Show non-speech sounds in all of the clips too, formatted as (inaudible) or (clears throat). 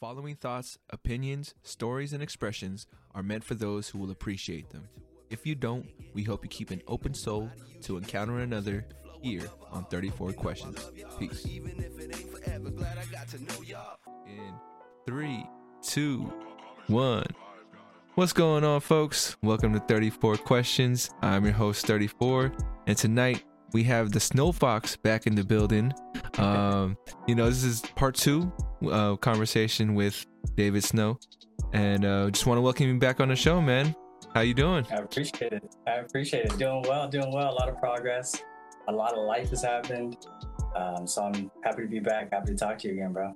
following thoughts, opinions, stories, and expressions are meant for those who will appreciate them. If you don't, we hope you keep an open soul to encounter another here on 34 Questions. Peace. In three, two, one. What's going on, folks? Welcome to 34 Questions. I'm your host, 34, and tonight we have the Snow Fox back in the building. (laughs) Um, you know, this is part two uh, conversation with David Snow, and uh, just want to welcome you back on the show, man. How you doing? I appreciate it. I appreciate it. Doing well, doing well. A lot of progress. A lot of life has happened. Um, so I'm happy to be back. Happy to talk to you again, bro.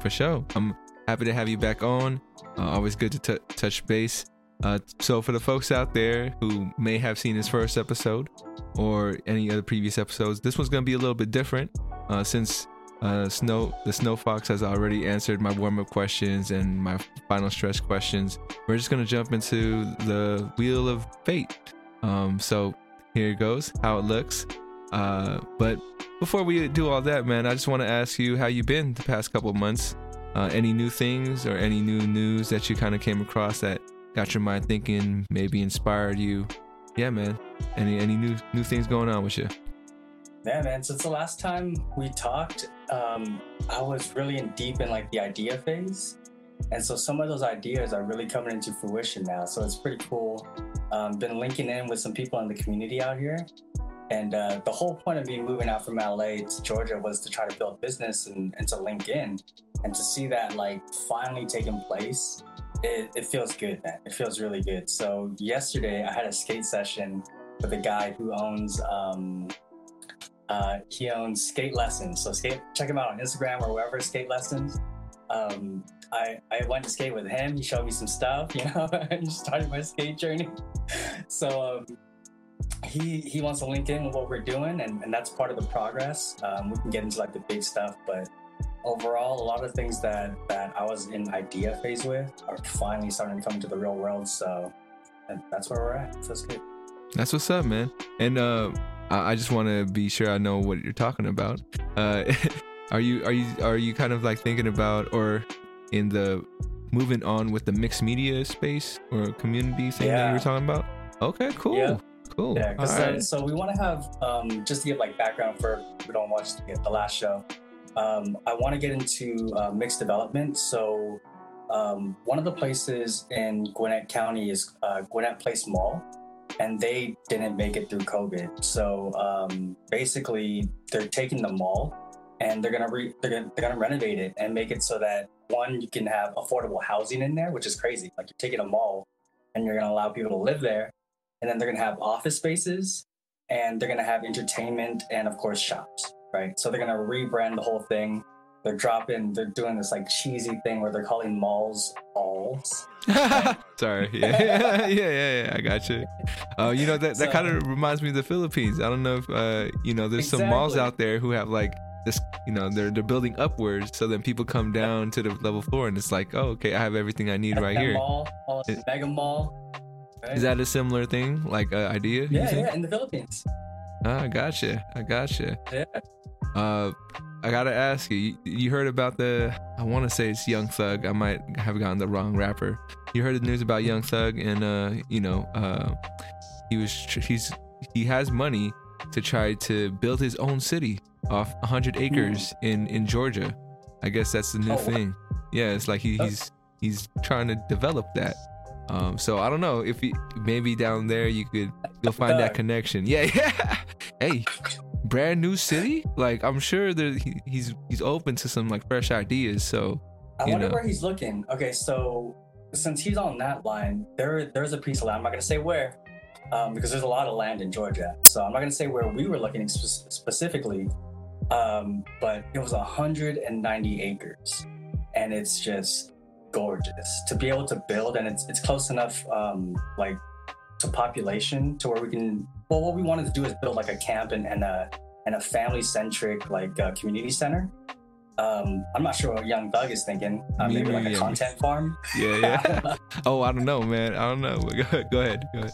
For sure. I'm happy to have you back on. Uh, always good to t- touch base. Uh, so for the folks out there who may have seen his first episode or any other previous episodes, this one's gonna be a little bit different uh, since uh, Snow the Snow Fox has already answered my warm up questions and my final stress questions. We're just gonna jump into the wheel of fate. Um, so here it goes, how it looks. Uh, but before we do all that, man, I just want to ask you how you been the past couple months. Uh, any new things or any new news that you kind of came across that got your mind thinking, maybe inspired you? Yeah, man. Any any new new things going on with you? Yeah, man. Since the last time we talked, um, I was really in deep in like the idea phase, and so some of those ideas are really coming into fruition now. So it's pretty cool. Um, been linking in with some people in the community out here, and uh, the whole point of me moving out from LA to Georgia was to try to build business and, and to link in, and to see that like finally taking place. It, it feels good, man. It feels really good. So yesterday I had a skate session with a guy who owns um, uh, he owns skate lessons. So skate, check him out on Instagram or wherever skate lessons. Um, I, I went to skate with him. He showed me some stuff, (laughs) you know, and started my skate journey. (laughs) So um, he he wants to link in with what we're doing, and, and that's part of the progress. Um, we can get into like the big stuff, but overall, a lot of things that that I was in idea phase with are finally starting to come to the real world. So that's where we're at. Feels good. That's what's up, man. And uh, I just want to be sure I know what you're talking about. Uh, (laughs) are you are you are you kind of like thinking about or in the moving on with the mixed media space or community thing yeah. that you were talking about? Okay, cool. Yeah. Cool. Yeah, uh, right. so we want to have um, just to give like background for we don't watch the, the last show. Um, I want to get into uh, mixed development. So um, one of the places in Gwinnett County is uh, Gwinnett Place Mall and they didn't make it through COVID. So um, basically, they're taking the mall and they're gonna re- they're gonna they're gonna renovate it and make it so that one you can have affordable housing in there, which is crazy. Like you're taking a mall and you're gonna allow people to live there, and then they're gonna have office spaces and they're gonna have entertainment and of course shops, right? So they're gonna rebrand the whole thing they're dropping they're doing this like cheesy thing where they're calling malls alls (laughs) (laughs) sorry yeah. (laughs) yeah yeah yeah i got you uh, you know that, that so, kind of reminds me of the philippines i don't know if uh, you know there's exactly. some malls out there who have like this you know they're they're building upwards so then people come down to the level floor and it's like oh okay i have everything i need right here mall, it, mega mall right? is that a similar thing like uh, idea yeah yeah in the philippines ah, i gotcha i gotcha yeah uh I gotta ask you, you heard about the, I wanna say it's Young Thug. I might have gotten the wrong rapper. You heard the news about Young Thug and, uh, you know, uh, he was, he's, he has money to try to build his own city off 100 acres in, in Georgia. I guess that's the new oh, thing. Yeah, it's like he, he's, he's trying to develop that. Um, so I don't know if he, maybe down there you could, you'll find that connection. Yeah, (laughs) yeah. Hey, brand new city, like I'm sure that he, he's he's open to some like fresh ideas. So I wonder know. where he's looking. Okay, so since he's on that line, there there's a piece of land. I'm not gonna say where, um, because there's a lot of land in Georgia. So I'm not gonna say where we were looking sp- specifically, um, but it was 190 acres, and it's just gorgeous to be able to build, and it's it's close enough, um, like to population to where we can well, what we wanted to do is build like a camp and, and a and a family centric like uh, community center. Um, I'm not sure what Young Thug is thinking. Uh, maybe like a yeah. content farm. Yeah, yeah. (laughs) oh, I don't know, man. I don't know. Go ahead. Go ahead. Go ahead.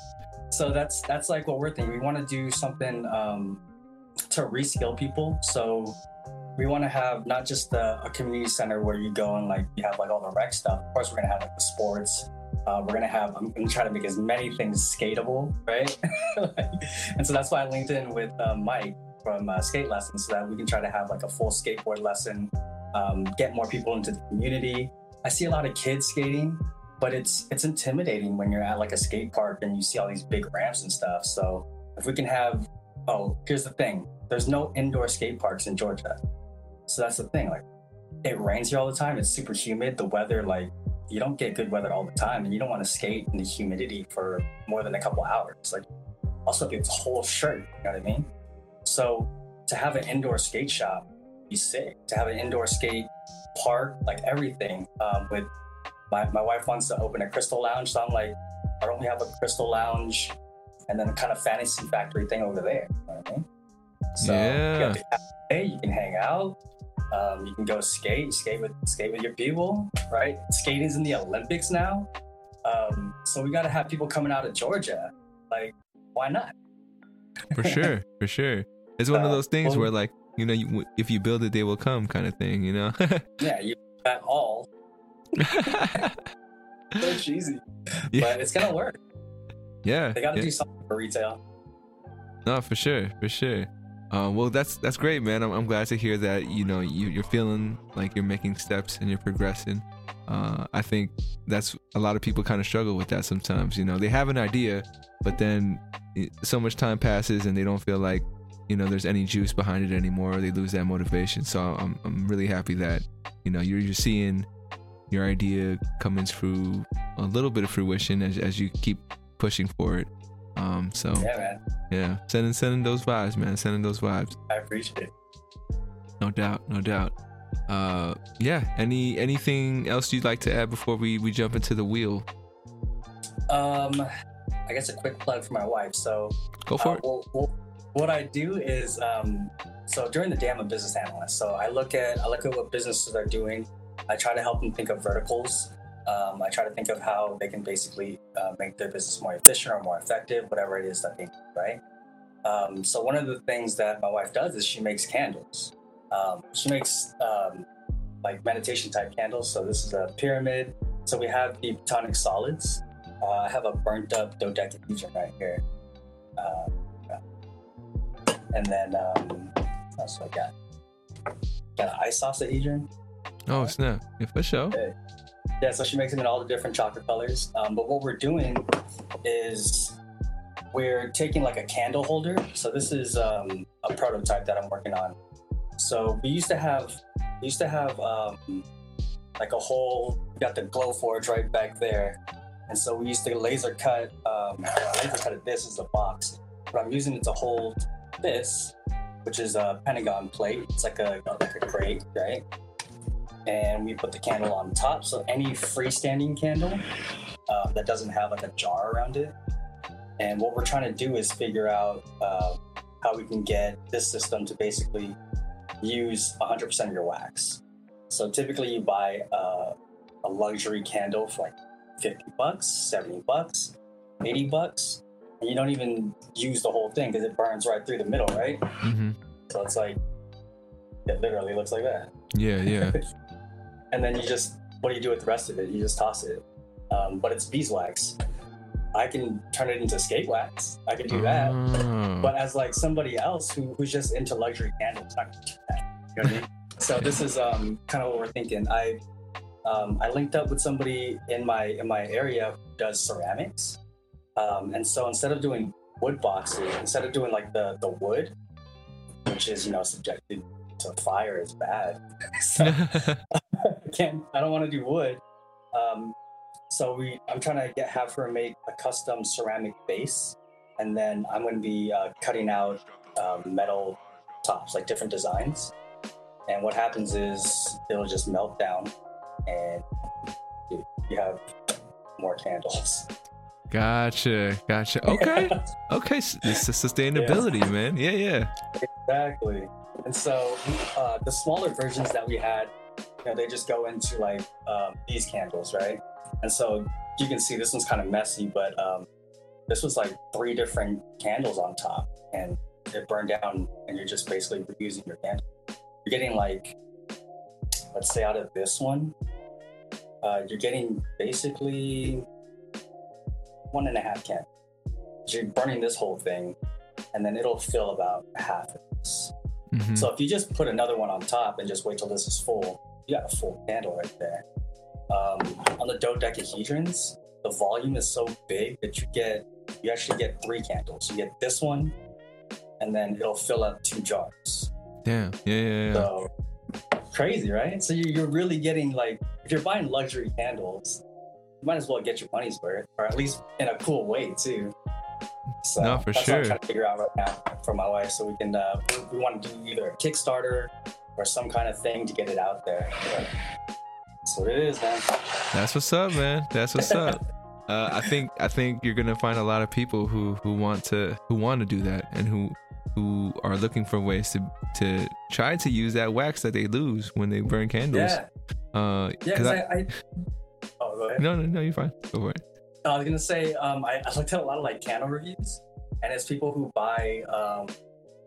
So that's that's like what we're thinking. We want to do something um, to reskill people. So we want to have not just the, a community center where you go and like you have like all the rec stuff. Of course, we're gonna have like the sports. Uh, we're gonna have. I'm gonna try to make as many things skatable, right? (laughs) and so that's why I linked in with uh, Mike from uh, Skate Lessons so that we can try to have like a full skateboard lesson, um, get more people into the community. I see a lot of kids skating, but it's it's intimidating when you're at like a skate park and you see all these big ramps and stuff. So if we can have, oh, here's the thing: there's no indoor skate parks in Georgia, so that's the thing. Like, it rains here all the time. It's super humid. The weather, like, you don't get good weather all the time, and you don't want to skate in the humidity for more than a couple hours. Like, also get this whole shirt. You know what I mean? So to have an indoor skate shop, be sick. To have an indoor skate park, like everything. Um, with my my wife wants to open a crystal lounge, so I'm like, why don't we have a crystal lounge and then kind of fantasy factory thing over there? You know I mean? So Yeah. you, have the cafe, you can hang out. Um, you can go skate, skate with skate with your people, right? Skating's in the Olympics now, um, so we got to have people coming out of Georgia. Like, why not? for (laughs) sure, for sure. It's one of Uh, those things well- where like you know, you, if you build it, they will come, kind of thing. You know. (laughs) Yeah, you at all. (laughs) So cheesy, yeah, but it's gonna work. yeah, They got to yeah. do something for retail. No, for sure, for sure. Um, well, that's that's great, man. I'm, I'm glad to hear that. You know, you, you're feeling like you're making steps and you're progressing. Uh, I think that's a lot of people kind of struggle with that sometimes. You know, they have an idea, but then so much time passes and they don't feel like you know there's any juice behind it anymore. They lose that motivation. So I'm I'm really happy that you know you're you're seeing your idea coming through a little bit of fruition as as you keep pushing for it. Um, so Yeah, man, yeah, sending sending those vibes, man. Sending those vibes. I appreciate it. No doubt, no doubt. Uh, yeah. Any anything else you'd like to add before we we jump into the wheel? Um, I guess a quick plug for my wife. So, Go for uh, it. well, well, what I do is, um, so during the day, I'm a business analyst. So I look at I look at what businesses are doing. I try to help them think of verticals. Um, I try to think of how they can basically uh, make their business more efficient or more effective, whatever it is that they do, right? Um, so one of the things that my wife does is she makes candles. Um, she makes um, like meditation type candles. So this is a pyramid. So we have the platonic solids. Uh, I have a burnt up dodecahedron right here. Uh, and then um, what else I got? Got an icosahedron. Oh snap! Yeah, for sure. Yeah, so she makes them in all the different chocolate colors. Um, but what we're doing is we're taking like a candle holder. So this is um, a prototype that I'm working on. So we used to have we used to have um, like a whole got the Glowforge right back there, and so we used to laser cut um, (laughs) laser cut this is a box, but I'm using it to hold this, which is a pentagon plate. It's like a like a crate, right? And we put the candle on top. So any freestanding candle uh, that doesn't have like a jar around it. And what we're trying to do is figure out uh, how we can get this system to basically use 100% of your wax. So typically you buy uh, a luxury candle for like 50 bucks, 70 bucks, 80 bucks. And you don't even use the whole thing because it burns right through the middle, right? hmm So it's like, it literally looks like that Yeah, yeah. (laughs) and then you just what do you do with the rest of it? You just toss it. Um, but it's beeswax. I can turn it into skate wax. I can do that. Oh. But as like somebody else who, who's just into luxury candles, not gonna do that. You know what I mean? (laughs) So this is um, kind of what we're thinking. I um, I linked up with somebody in my in my area who does ceramics, um, and so instead of doing wood boxes, instead of doing like the the wood, which is you know subjected to fire, is bad. (laughs) so, I (laughs) can't. I don't want to do wood. Um, so we, I'm trying to get have her make a custom ceramic base, and then I'm going to be uh, cutting out um, metal tops, like different designs. And what happens is it'll just melt down, and you, you have more candles. gotcha, gotcha. (laughs) Okay, okay. It's sustainability, man. Yeah, yeah. Exactly. And so uh, the smaller versions that we had, you know, they just go into like um, these candles, right? And so you can see this one's kind of messy, but um, this was like three different candles on top, and it burned down, and you're just basically reusing your candle. you're getting like, let's say out of this one, uh, you're getting basically one and a half can. You're burning this whole thing, and then it'll fill about half of this. Mhm. So if you just put another one on top and just wait till this is full, you got a full candle right there. Um, on the dodecahedrons, the volume is so big that you get you actually get three candles. You get this one, and then it'll fill up two jars. Damn. Yeah, yeah, yeah. So crazy, right? So you- you're really getting like if you're buying luxury candles, you might as well get your money's worth, or at least in a cool way too. So No, for that's what sure. I'm trying to figure out right now for my wife, so we can uh, we, we want to do either a Kickstarter or some kind of thing to get it out there. But that's what it is, man. That's what's up, man. That's what's up. (laughs) Uh, I think I think you're gonna find a lot of people who who want to who want to do that and who who are looking for ways to to try to use that wax that they lose when they burn candles. Yeah, Uh, yeah. 'cause 'cause I, I, I, oh, go ahead. no, no, no, you're fine. Go for it. I was gonna say, um, I, I looked at a lot of like candle reviews, and it's people who buy, um,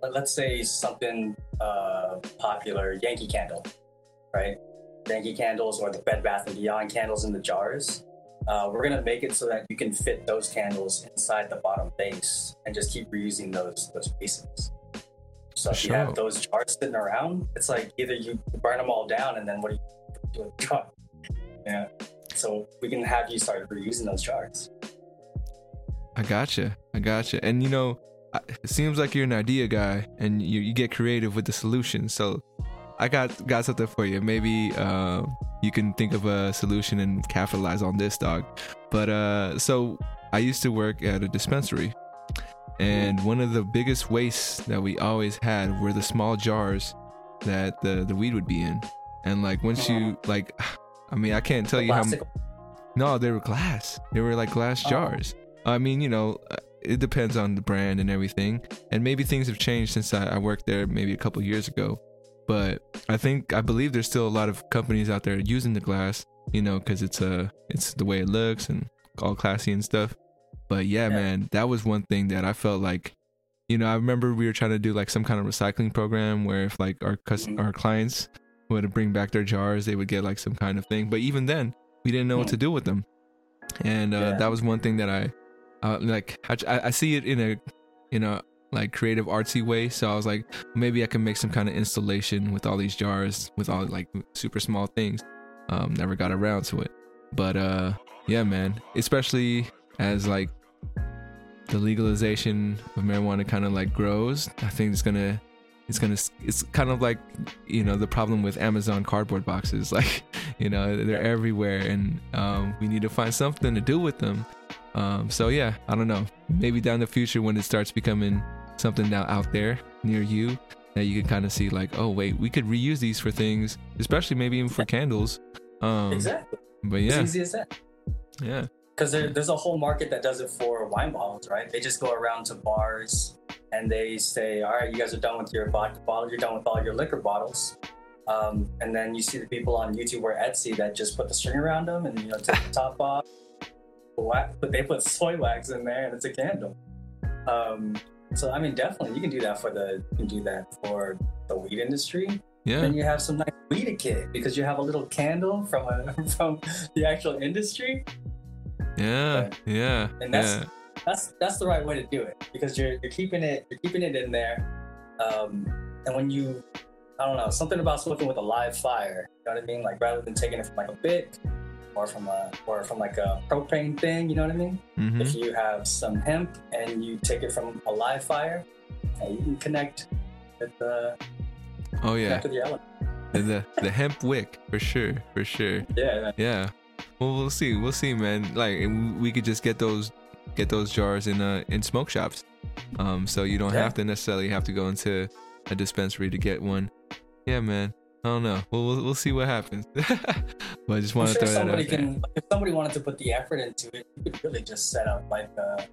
let- let's say something uh, popular, Yankee Candle, right? Yankee candles or the Bed Bath and Beyond candles in the jars. Uh, we're gonna make it so that you can fit those candles inside the bottom base and just keep reusing those those bases. So if you have those jars sitting around, it's like either you burn them all down and then what do you do with the jar? (laughs) Yeah. So we can have you start reusing those jars. I gotcha. I gotcha. And you know, it seems like you're an idea guy, and you you get creative with the solutions. So, I got got something for you. Maybe uh, you can think of a solution and capitalize on this, dog. But uh, so I used to work at a dispensary, and one of the biggest wastes that we always had were the small jars that the the weed would be in. And like once you like, (sighs) I mean, I can't tell you how. plastic- No, they were glass. They were like glass Oh. jars. I mean, you know, uh, it depends on the brand and everything. And maybe things have changed since I, I worked there maybe a couple years ago. But I think I believe there's still a lot of companies out there using the glass, you know, because it's uh it's the way it looks and all classy and stuff. But yeah, Yeah. man, that was one thing that I felt like, you know, I remember we were trying to do like some kind of recycling program where if like our cus- Mhm. our clients would bring back their jars, they would get like some kind of thing. But even then, we didn't know what to do with them, and uh, Yeah. that was one thing that I uh, like. I, I see it in a in a like creative artsy way. So I was like, maybe I can make some kind of installation with all these jars with all like super small things. Um, never got around to it, but uh, yeah, man. Especially as like the legalization of marijuana kind of like grows, I think it's gonna it's gonna it's kind of like you know the problem with Amazon cardboard boxes. (laughs) Like you know they're everywhere, and um, we need to find something to do with them. Um, so yeah, I don't know. Maybe down the future when it starts becoming something now out there near you that you can kind of see like, oh wait, we could reuse these for things, especially maybe even for candles. Um, Exactly. But yeah, easy as that. yeah, Because there, there's a whole market that does it for wine bottles, right? They just go around to bars and they say, "All right, you guys are done with your vodka bottle. You're done with all your liquor bottles." Um, and then you see the people on YouTube or Etsy that just put the string around them and you know take the top off. Wax, but (laughs) they put soy wax in there and it's a candle. Um, so I mean, definitely you can do that for the you can do that for the weed industry. yeah, Then you have some nice weed kit because you have a little candle from a, (laughs) from the actual industry. yeah, yeah, And that's yeah. that's that's the right way to do it because you're you're keeping it you're keeping it in there. Um, and when you I don't know something about smoking with a live fire, you know what I mean? Like rather than taking it from like a bit or from a or from like a propane thing, you know what I mean? Mhm. If you have some hemp and you take it from a live fire, hey, you can connect with the Oh yeah, with your element. the the hemp wick for sure, for sure. Yeah, Yeah. Well, we'll see. We'll see, man. Like we could just get those get those jars in uh in smoke shops. Um so you don't Yeah. have to necessarily have to go into a dispensary to get one. Yeah, man. I don't know. We'll we'll, we'll see what happens. (laughs) but I just want to sure throw that out somebody there. can, if somebody wanted to put the effort into it, you could really just set up like a,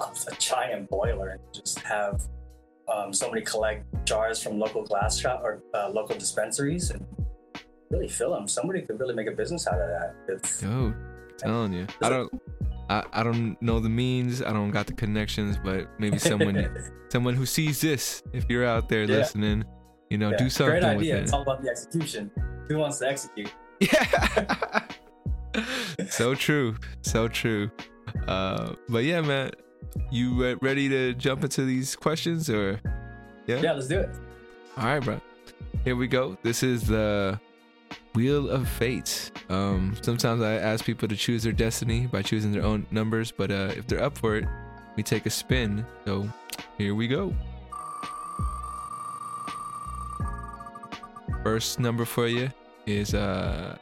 a giant boiler and just have um, somebody collect jars from local glass shop or uh, local dispensaries and really fill them. Somebody could really make a business out of that. If, Dude, telling you. I don't I, I don't know the means, I don't got the connections, but maybe someone (laughs) someone who sees this, if you're out there Yeah. listening, You know, Yeah, do something Great with idea. it. It's all about the execution. Who wants to execute? Yeah. (laughs) so true. So true. Uh, but yeah, man, you re- ready to jump into these questions or? Yeah, let's do it. All right, bro. Here we go. This is the Wheel of Fate. Um, sometimes I ask people to choose their destiny by choosing their own numbers, but uh, if they're up for it, we take a spin. So here we go. First number for you is uh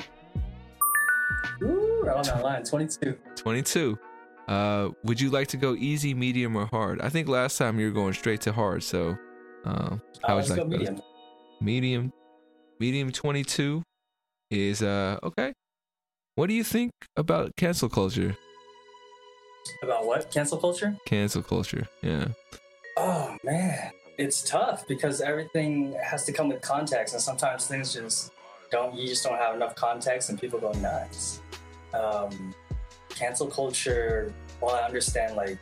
Ooh, right on that line. 22. 22. Uh, would you like to go easy, medium, or hard? I think last time you were going straight to hard, so um, Uh, how let's would you like those? medium. medium medium 22 is uh okay what do you think about cancel culture About what? Cancel culture? cancel culture yeah Oh man, it's tough because everything has to come with context, and sometimes things just don't. You just don't have enough context, and people go nuts. Um, cancel culture. Well, I understand. Like,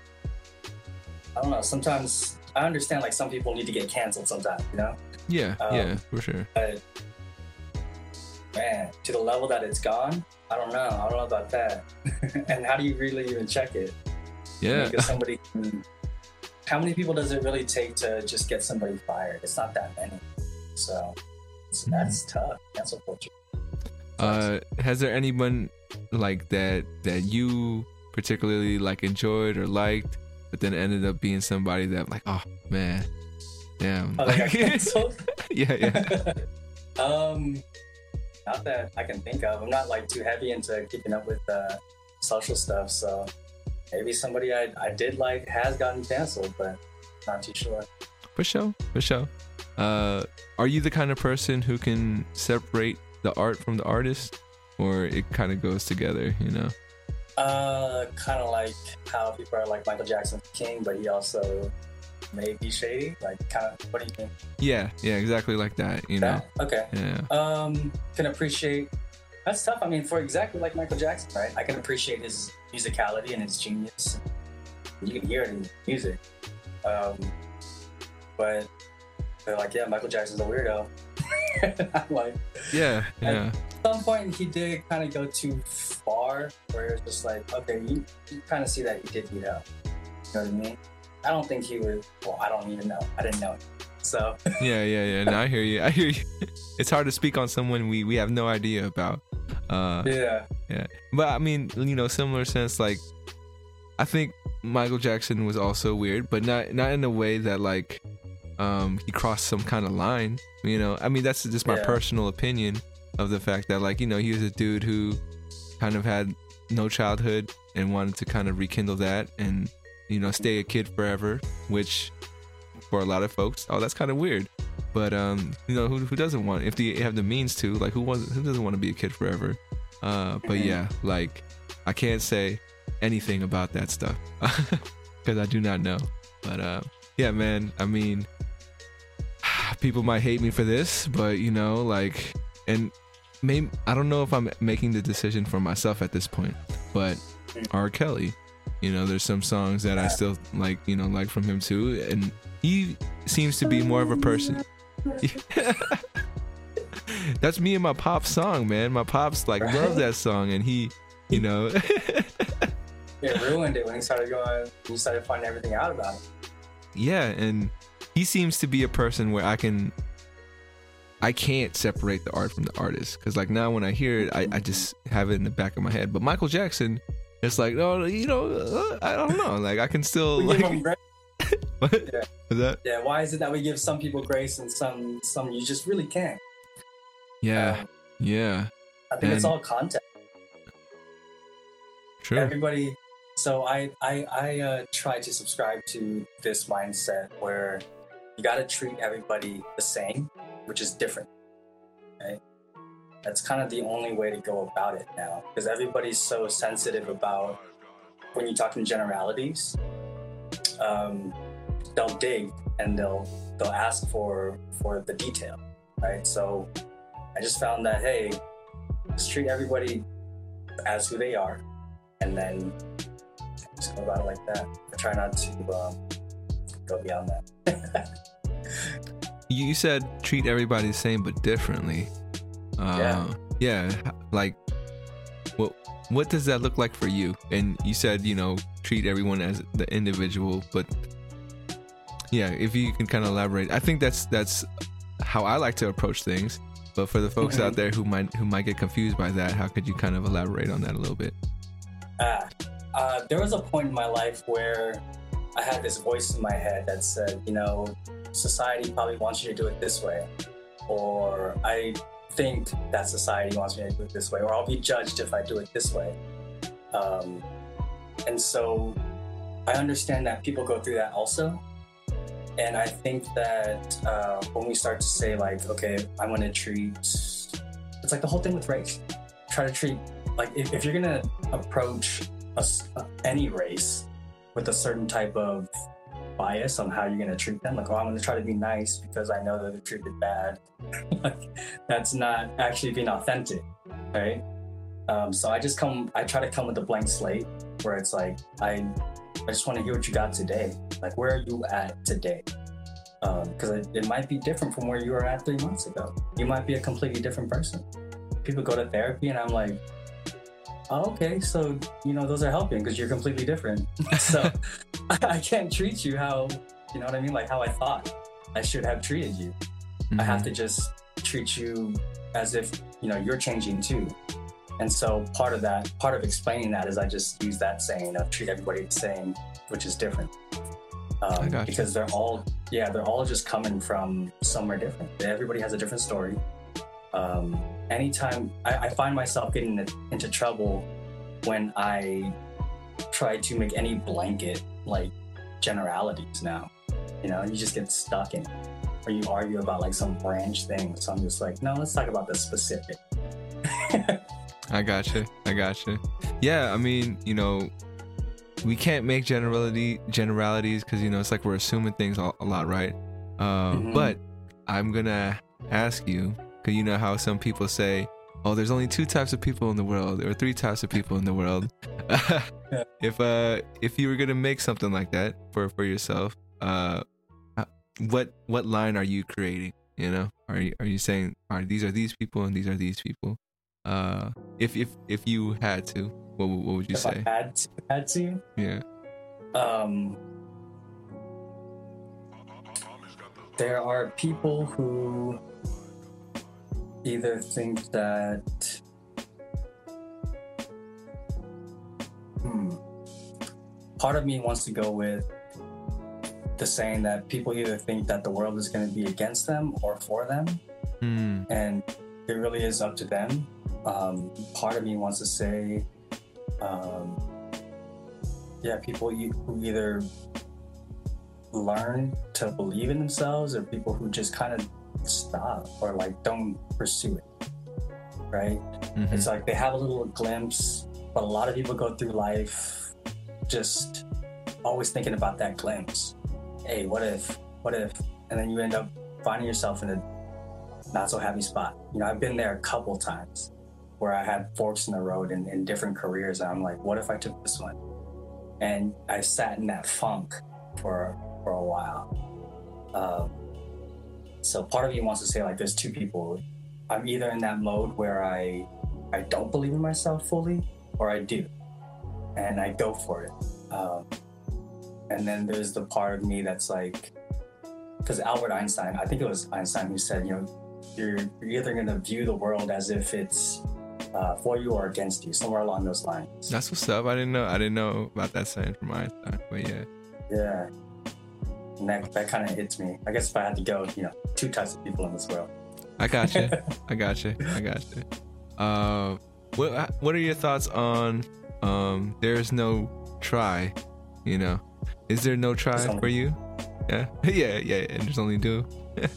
I don't know. Sometimes I understand. Like, some people need to get canceled. Sometimes, you know. yeah Um, yeah for sure But man, to the level that it's gone, I don't know. I don't know about that. (laughs) and how do you really even check it? yeah Because somebody can, how many people does it really take to just get somebody fired? It's not that many. So it's, that's tough. Cancel culture. uh has there anyone like that that you particularly like enjoyed or liked but then ended up being somebody that like oh man damn Oh, (laughs) canceled? yeah yeah (laughs) um, not that I can think of. I'm not like too heavy into keeping up with uh, social stuff. So maybe somebody I, I did like has gotten canceled, but not too sure. For sure, for sure. Uh, are you the kind of person who can separate the art from the artist, or it kind of goes together? You know? Uh, kind of like how people are like Michael Jackson king, but he also may be shady. Like, kind of, what do you think? Yeah, yeah, exactly like that. You know? Okay. Yeah, Um, can appreciate. That's tough. I mean, for exactly like Michael Jackson, right? I can appreciate his musicality and his genius. You can hear it in music. Um, but they're like, yeah, Michael Jackson's a weirdo. (laughs) I'm like, yeah, yeah, at some point he did kind of go too far, where it's just like, okay, you, you kind of see that he did beat up. You know what I mean? I don't think he was. Well, I don't even know. I didn't know. It. So (laughs) yeah, yeah, yeah. No, I hear you. I hear you. (laughs) It's hard to speak on someone we we have no idea about. Uh, yeah, But I mean, you know, similar sense, like I think Michael Jackson was also weird, but not not in a way that like um he crossed some kind of line. You know, I mean that's just my Yeah. personal opinion of the fact that like, you know, he was a dude who kind of had no childhood and wanted to kind of rekindle that and, you know, stay a kid forever, which for a lot of folks, oh that's kind of weird. But um, you know, who, who doesn't want if they have the means to, like who wants who doesn't want to be a kid forever? Uh, but yeah, like I can't say anything about that stuff (laughs) because I do not know. But uh, yeah, man. I mean, (sighs) people might hate me for this, but you know, like, and maybe I don't know if I'm making the decision for myself at this point. But R. Kelly, you know, there's some songs that I still like, you know, like from him too, and he seems to be more of a person. (laughs) That's me and my pop song, man. My pops like love Right? that song, and he, you know, (laughs) it ruined it when he started going. He started finding everything out about it. yeah, and he seems to be a person where I can, I can't separate the art from the artist, because like now when I hear it, I, I just have it in the back of my head. But Michael Jackson, it's like, oh, you know, uh, I don't know, like I can still like, give him grace. (laughs) what? Yeah. That? Yeah, why is it that we give some people grace and some some you just really can't? Yeah, Um, yeah, I think it's all context. true. Everybody. So I I I uh, try to subscribe to this mindset where you got to treat everybody the same, which is different. Right. That's kind of the only way to go about it now, because everybody's so sensitive about when you talk in generalities. Um, they'll dig and they'll they'll ask for for the detail, right? So I just found that hey, just treat everybody as who they are, and then just go about it like that. I try not to um, go beyond that. you said treat everybody the same but differently. Uh, Yeah. Yeah. Like, what what does that look like for you? And you said you know treat everyone as the individual, but yeah, if you can kind of elaborate, I think that's that's how I like to approach things. But for the folks out Mhm. there who might who might get confused by that, how could you kind of elaborate on that a little bit? Ah, uh, there was a point in my life where I had this voice in my head that said, you know, society probably wants you to do it this way, or I think that society wants me to do it this way, or I'll be judged if I do it this way. Um, and so I understand that people go through that also. And I think that uh, when we start to say, like, okay, I'm going to treat, it's like the whole thing with race. Try to treat like if, if you're gonna approach a any race with a certain type of bias on how you're gonna treat them, like oh, I'm gonna try to be nice because I know that they're treated bad. (laughs) like that's not actually being authentic, right? Um, so I just come, I try to come with a blank slate where it's like I, I just want to hear what you got today. Like where are you at today? Um, because it, it might be different from where you were at three months ago. You might be a completely different person. People go to therapy, and I'm like, oh, okay, so you know those are helping because you're completely different. (laughs) so (laughs) I can't treat you how you know what I mean, like how I thought I should have treated you. I have mm-hmm. to just treat you as if you know you're changing too. And so part of that, part of explaining that is I just use that saying of treat everybody the same, which is different. Um, because they're all, yeah, they're all just coming from somewhere different. Everybody has a different story. Um, anytime I, I find myself getting into trouble when I try to make any blanket like generalities now, you know, you just get stuck in it or you argue about like some branch thing. So I'm just like, no, let's talk about the specific. (laughs) I gotcha. I gotcha. Yeah, I mean, you know, we can't make generality generalities because you know it's like we're assuming things a, a lot, right? Uh, Mhm. But I'm gonna ask you because you know how some people say, "Oh, there's only two types of people in the world, or three types of people in the world." (laughs) If uh, if you were gonna make something like that for for yourself, uh, uh, what what line are you creating? You know, are you are you saying, "All right, these are these people and these are these people"? Uh, if if if you had to, what would- what would you if say? I had to, had to, Yeah. um, there are people who either think that hmm, part of me wants to go with the saying that people either think that the world is going to be against them or for them Hmm. and it really is up to them. Um, part of me wants to say, um, yeah, people who either learn to believe in themselves or people who just kind of stop or like don't pursue it, right? Mhm. It's like they have a little glimpse, but a lot of people go through life just always thinking about that glimpse. Hey, what if? What if? And then you end up finding yourself in a not so happy spot. You know, I've been there a couple times where I had forks in the road in, in different careers. And I'm like, what if I took this one? And I sat in that funk for for a while. Um, so part of me wants to say like, there's two people. I'm either in that mode where I I don't believe in myself fully, or I do, and I go for it. Um, and then there's the part of me that's like, because Albert Einstein, I think it was Einstein who said, you know, you're, you're either going to view the world as if it's uh, for you or against you, somewhere along those lines. That's what's up. I didn't know. I didn't know about that saying from Einstein. But yeah. Yeah. And that, that kind of hits me. I guess if I had to go, you know, two types of people in this world. I got you. (laughs) I got you. I got you. Uh, what what are your thoughts on um? There's no try. You know, is there no try only- for you? (laughs) Yeah, yeah, yeah. And there's only do. (laughs)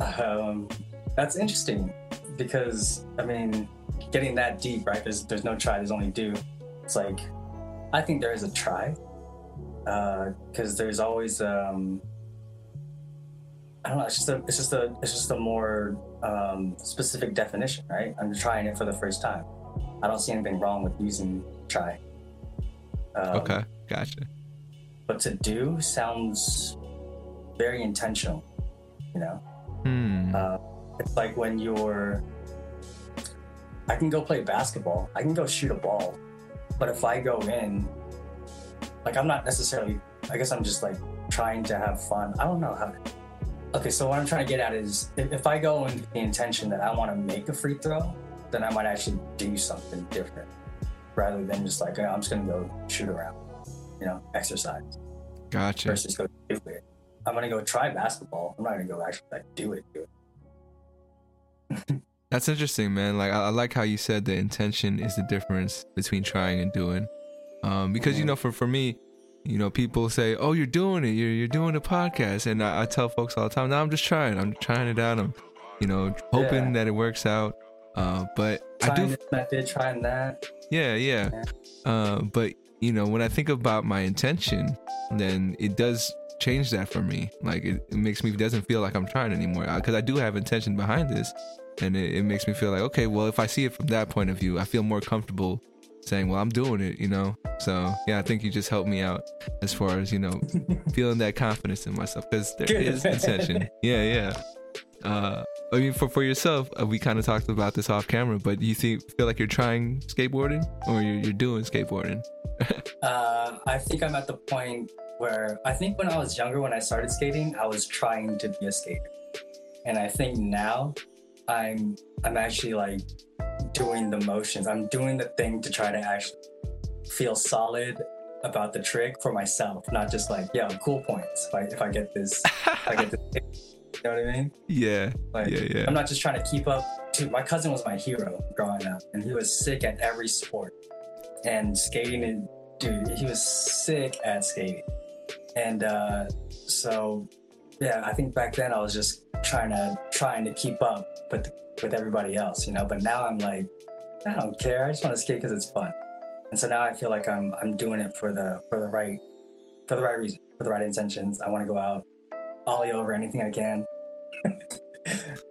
Um, that's interesting because I mean, getting that deep, right? There's there's no try, there's only do. It's like I think there is a try because there's always um, I don't know. It's just a it's just a it's just a more um, specific definition, right? I'm trying it for the first time. I don't see anything wrong with using try. Um, Okay, gotcha. but to do sounds very intentional You know, Hmm. uh, it's like when you're. I can go play basketball. I can go shoot a ball, but if I go in, like I'm not necessarily. I guess I'm just like trying to have fun. I don't know how. Okay, so what I'm trying to get at is if, I go in the intention that I want to make a free throw, then I might actually do something different rather than just like, "Oh, I'm just gonna go shoot around, you know, exercise Gotcha. versus go do it. I'm gonna go try basketball. I'm not gonna go actually like do it. Do it. (laughs) That's interesting, man. Like I, I like how you said the intention is the difference between trying and doing. Um, because you know, for for me, you know, people say, "Oh, you're doing it. You're you're doing a podcast," and I, I tell folks all the time, "No, I'm just trying. I'm trying it out. I'm, you know, hoping Yeah. that it works out." Uh, but I Trying do, this method, trying that. yeah, yeah. Yeah. Uh, but you know, when I think about my intention, then it does change that for me. Like it, it makes me it doesn't feel like I'm trying anymore because I do have intention behind this, and it, it makes me feel like okay, well, if I see it from that point of view, I feel more comfortable saying, well, I'm doing it. You know. So yeah, I think you just helped me out as far as you know (laughs) feeling that confidence in myself because there Good. is intention. (laughs) Yeah, yeah. Uh, I mean, for for yourself, uh, we kind of talked about this off camera, but you see, feel like you're trying skateboarding or you're, you're doing skateboarding? (laughs) Uh, I think I'm at the point where I think when I was younger, when I started skating, I was trying to be a skater, and I think now I'm I'm actually like doing the motions. I'm doing the thing to try to actually feel solid about the trick for myself, not just like yeah, cool points. If I if I get this, I get this. (laughs) You know what I mean? yeah, Like, yeah, yeah. I'm not just trying to keep up. Dude, my cousin was my hero growing up, and he was sick at every sport. And skating, and dude, he was sick at skating. And uh, so, yeah, I think back then I was just trying to trying to keep up with with everybody else, you know. But now I'm like, I don't care. I just want to skate because it's fun. And so now I feel like I'm I'm doing it for the for the right for the right reason, for the right intentions. I want to go out, ollie over anything I can. (laughs)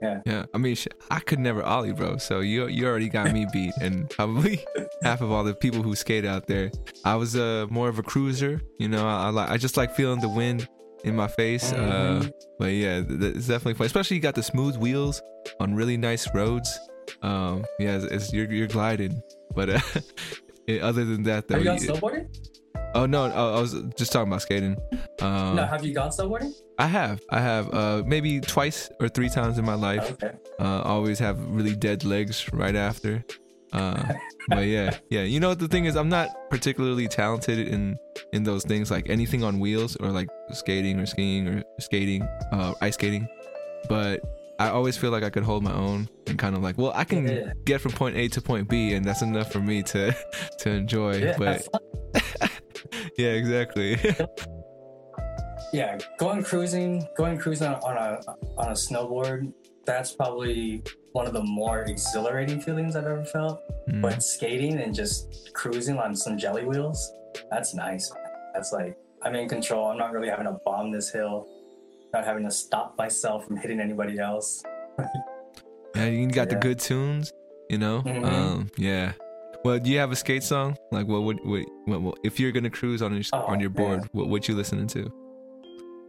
Yeah, Yeah. I mean, I could never ollie, bro. So you you already got me beat, and probably (laughs) half of all the people who skate out there. I was uh, more of a cruiser, you know. I, I like I just like feeling the wind in my face. Uh, Mhm. but yeah, it's definitely fun. Especially you got the smooth wheels on really nice roads. Um, yeah, it's, it's you're you're gliding. But uh, (laughs) other than that, though, Have you gone snowboarding? oh no, I was just talking about skating. Um, no, have you gone snowboarding? I have, I have, uh, maybe twice or three times in my life. Okay. Uh, always have really dead legs right after. Uh, but yeah, yeah. You know what the thing is, I'm not particularly talented in in those things like anything on wheels or like skating or skiing or skating, uh, ice skating. But I always feel like I could hold my own and kind of like, well, I can Yeah. get from point A to point B, and that's enough for me to (laughs) to enjoy. Yeah, but (laughs) yeah, exactly. (laughs) yeah, going cruising, going cruising on, on a on a snowboard. That's probably one of the more exhilarating feelings I've ever felt. Mm. But skating and just cruising on some jelly wheels, that's nice. That's like I'm in control. I'm not really having to bomb this hill. Not having to stop myself from hitting anybody else. (laughs) Yeah, you got the good tunes, you know. Mhm. Um, yeah. Well, do you have a skate song? Like, what would what, what, what if you're gonna cruise on your Oh, on your board? man. What what you listening to?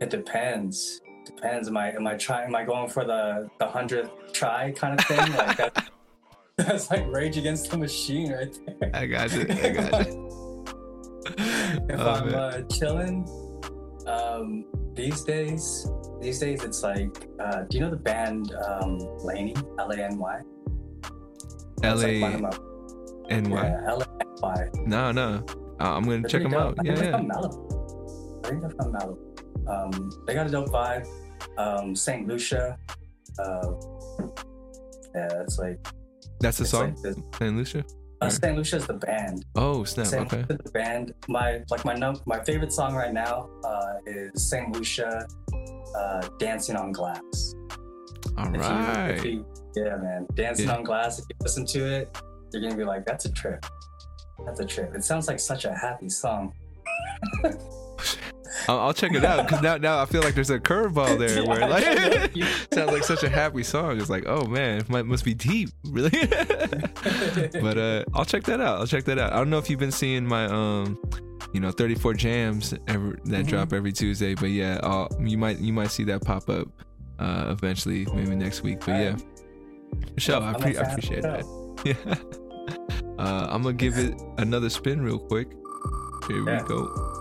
It depends. Depends. Am I am I trying? Am I going for the the hundredth try kind of thing? Like that, (laughs) that's like Rage Against the Machine right there. I got you. I got you. (laughs) if Oh, I'm uh, chilling, um, these days, these days it's like, uh, do you know the band um, LANY? L A N Y. L A one of my- N Y. L A N Y. No, no. Uh, I'm gonna check them out. Yeah, yeah. I think they're from Malibu. Um, they got a dope vibe. Um, Saint Lucia. Uh, yeah, it's like That's the song. like this- Saint Lucia. uh, Saint Lucia is the band. Oh snap. Saint Okay. Lucia, the band. My like my num- my favorite song right now uh, is Saint Lucia, uh, "Dancing on Glass." All If you- right. if you- yeah, man, "Dancing Yeah. on Glass." If you listen to it, you're gonna be like, "That's a trip. That's a trip." It sounds like such a happy song. (laughs) (laughs) I'll, I'll check it out because now now I feel like there's a curveball there where (laughs) like (laughs) sounds like such a happy song. It's like, oh man, it must be deep, really. (laughs) but uh, I'll check that out. I'll check that out. I don't know if you've been seeing my um, you know, 34 jams ever that Mhm. drop every Tuesday, but yeah, uh, you might you might see that pop up uh, eventually, maybe next week. But yeah, Michelle, I, pre- I appreciate that. Yeah. Uh, I'm gonna give it another spin real quick. Here yeah. we go.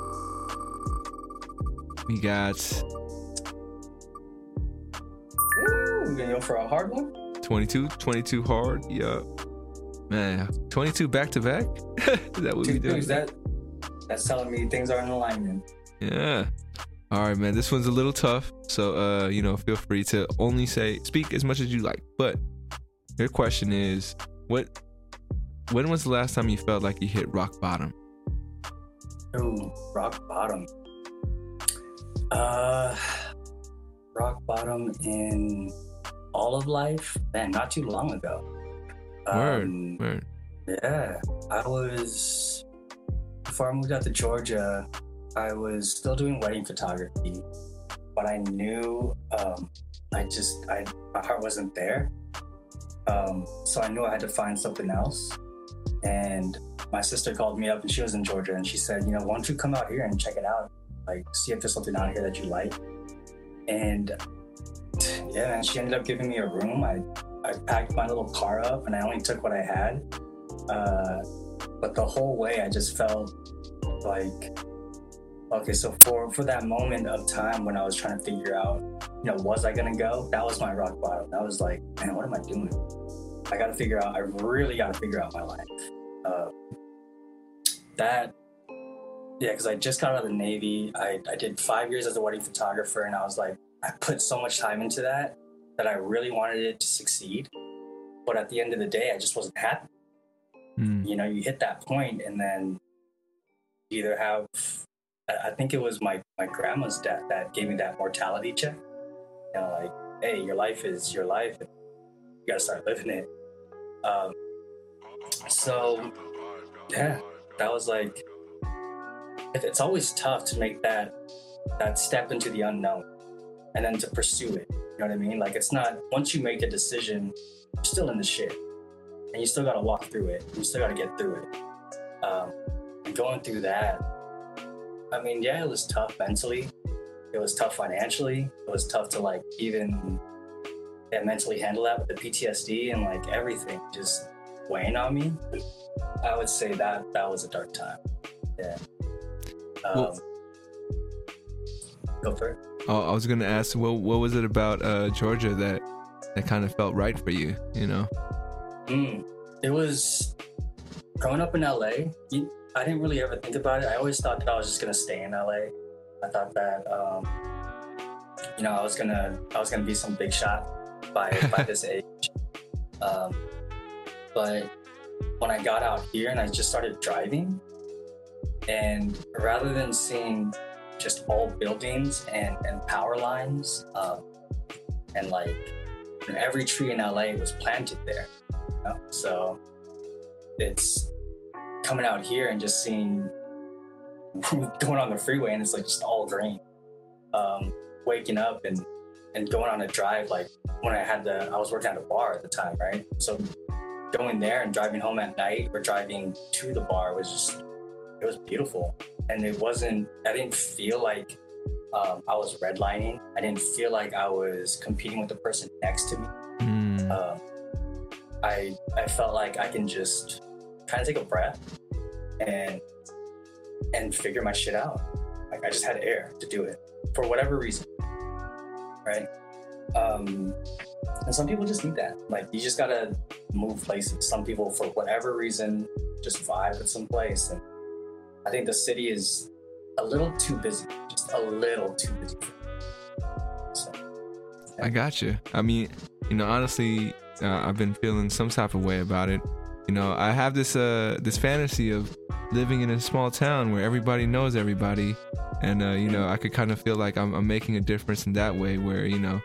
We got. Ooh, we gonna go for a hard one. 22, 22 hard. Yeah, man, 22 back to back. (laughs) Is that what Two we doing? That that's telling me things are in alignment. Yeah. All right, man. This one's a little tough, so uh, you know, feel free to only say speak as much as you like. But your question is, what? When was the last time you felt like you hit rock bottom? Ooh, rock bottom. Uh, rock bottom in all of life. Man, not too long ago. Word, um, word. Yeah, I was before I moved out to Georgia. I was still doing wedding photography, but I knew um, I just I my heart wasn't there. Um, so I knew I had to find something else. And my sister called me up and she was in Georgia and she said, you know, why don't you come out here and check it out? Like, see if there's something out here that you like. And yeah, and she ended up giving me a room. I, I packed my little car up and I only took what I had. Uh, but the whole way I just felt like okay so for for that moment of time when i was trying to figure out you know was i gonna go that was my rock bottom that was like man what am i doing i gotta figure out i really gotta figure out my life uh, that yeah because i just got out of the navy I, I did five years as a wedding photographer and i was like i put so much time into that that i really wanted it to succeed but at the end of the day i just wasn't happy mm. you know you hit that point and then you either have I think it was my my grandma's death that gave me that mortality check. You know, like, hey, your life is your life, you gotta start living it. Um, so, yeah, that was like, it's always tough to make that that step into the unknown, and then to pursue it. You know what I mean? Like, it's not once you make a decision, you're still in the shit, and you still gotta walk through it. You still gotta get through it. Um, going through that I mean, yeah, it was tough mentally. It was tough financially. It was tough to like even yeah, mentally handle that with the PTSD and like everything just weighing on me. I would say that that was a dark time. Yeah. Um, well, go for it. Oh, I was gonna ask, what what was it about uh, Georgia that that kind of felt right for you? You know. Mm, it was growing up in LA. You, I didn't really ever think about it. I always thought that I was just gonna stay in LA. I thought that um, you know I was gonna I was gonna be some big shot by by (laughs) this age. Um, but when I got out here and I just started driving, and rather than seeing just all buildings and, and power lines, um, and like every tree in LA was planted there. You know? So it's coming out here and just seeing (laughs) going on the freeway and it's like just all green. Um, waking up and and going on a drive like when I had the I was working at a bar at the time, right? So going there and driving home at night or driving to the bar was just it was beautiful. And it wasn't I didn't feel like um, I was redlining. I didn't feel like I was competing with the person next to me. Mm. Um, I I felt like I can just kind of take a breath and and figure my shit out. Like I just had air to do it for whatever reason, right? Um, and some people just need that. Like you just gotta move places. Some people, for whatever reason, just vibe at some place. And I think the city is a little too busy, just a little too busy. So, yeah. I got you. I mean, you know, honestly, uh, I've been feeling some type of way about it you know, I have this uh this fantasy of living in a small town where everybody knows everybody, and uh, you know, I could kind of feel like I'm, I'm making a difference in that way. Where you know,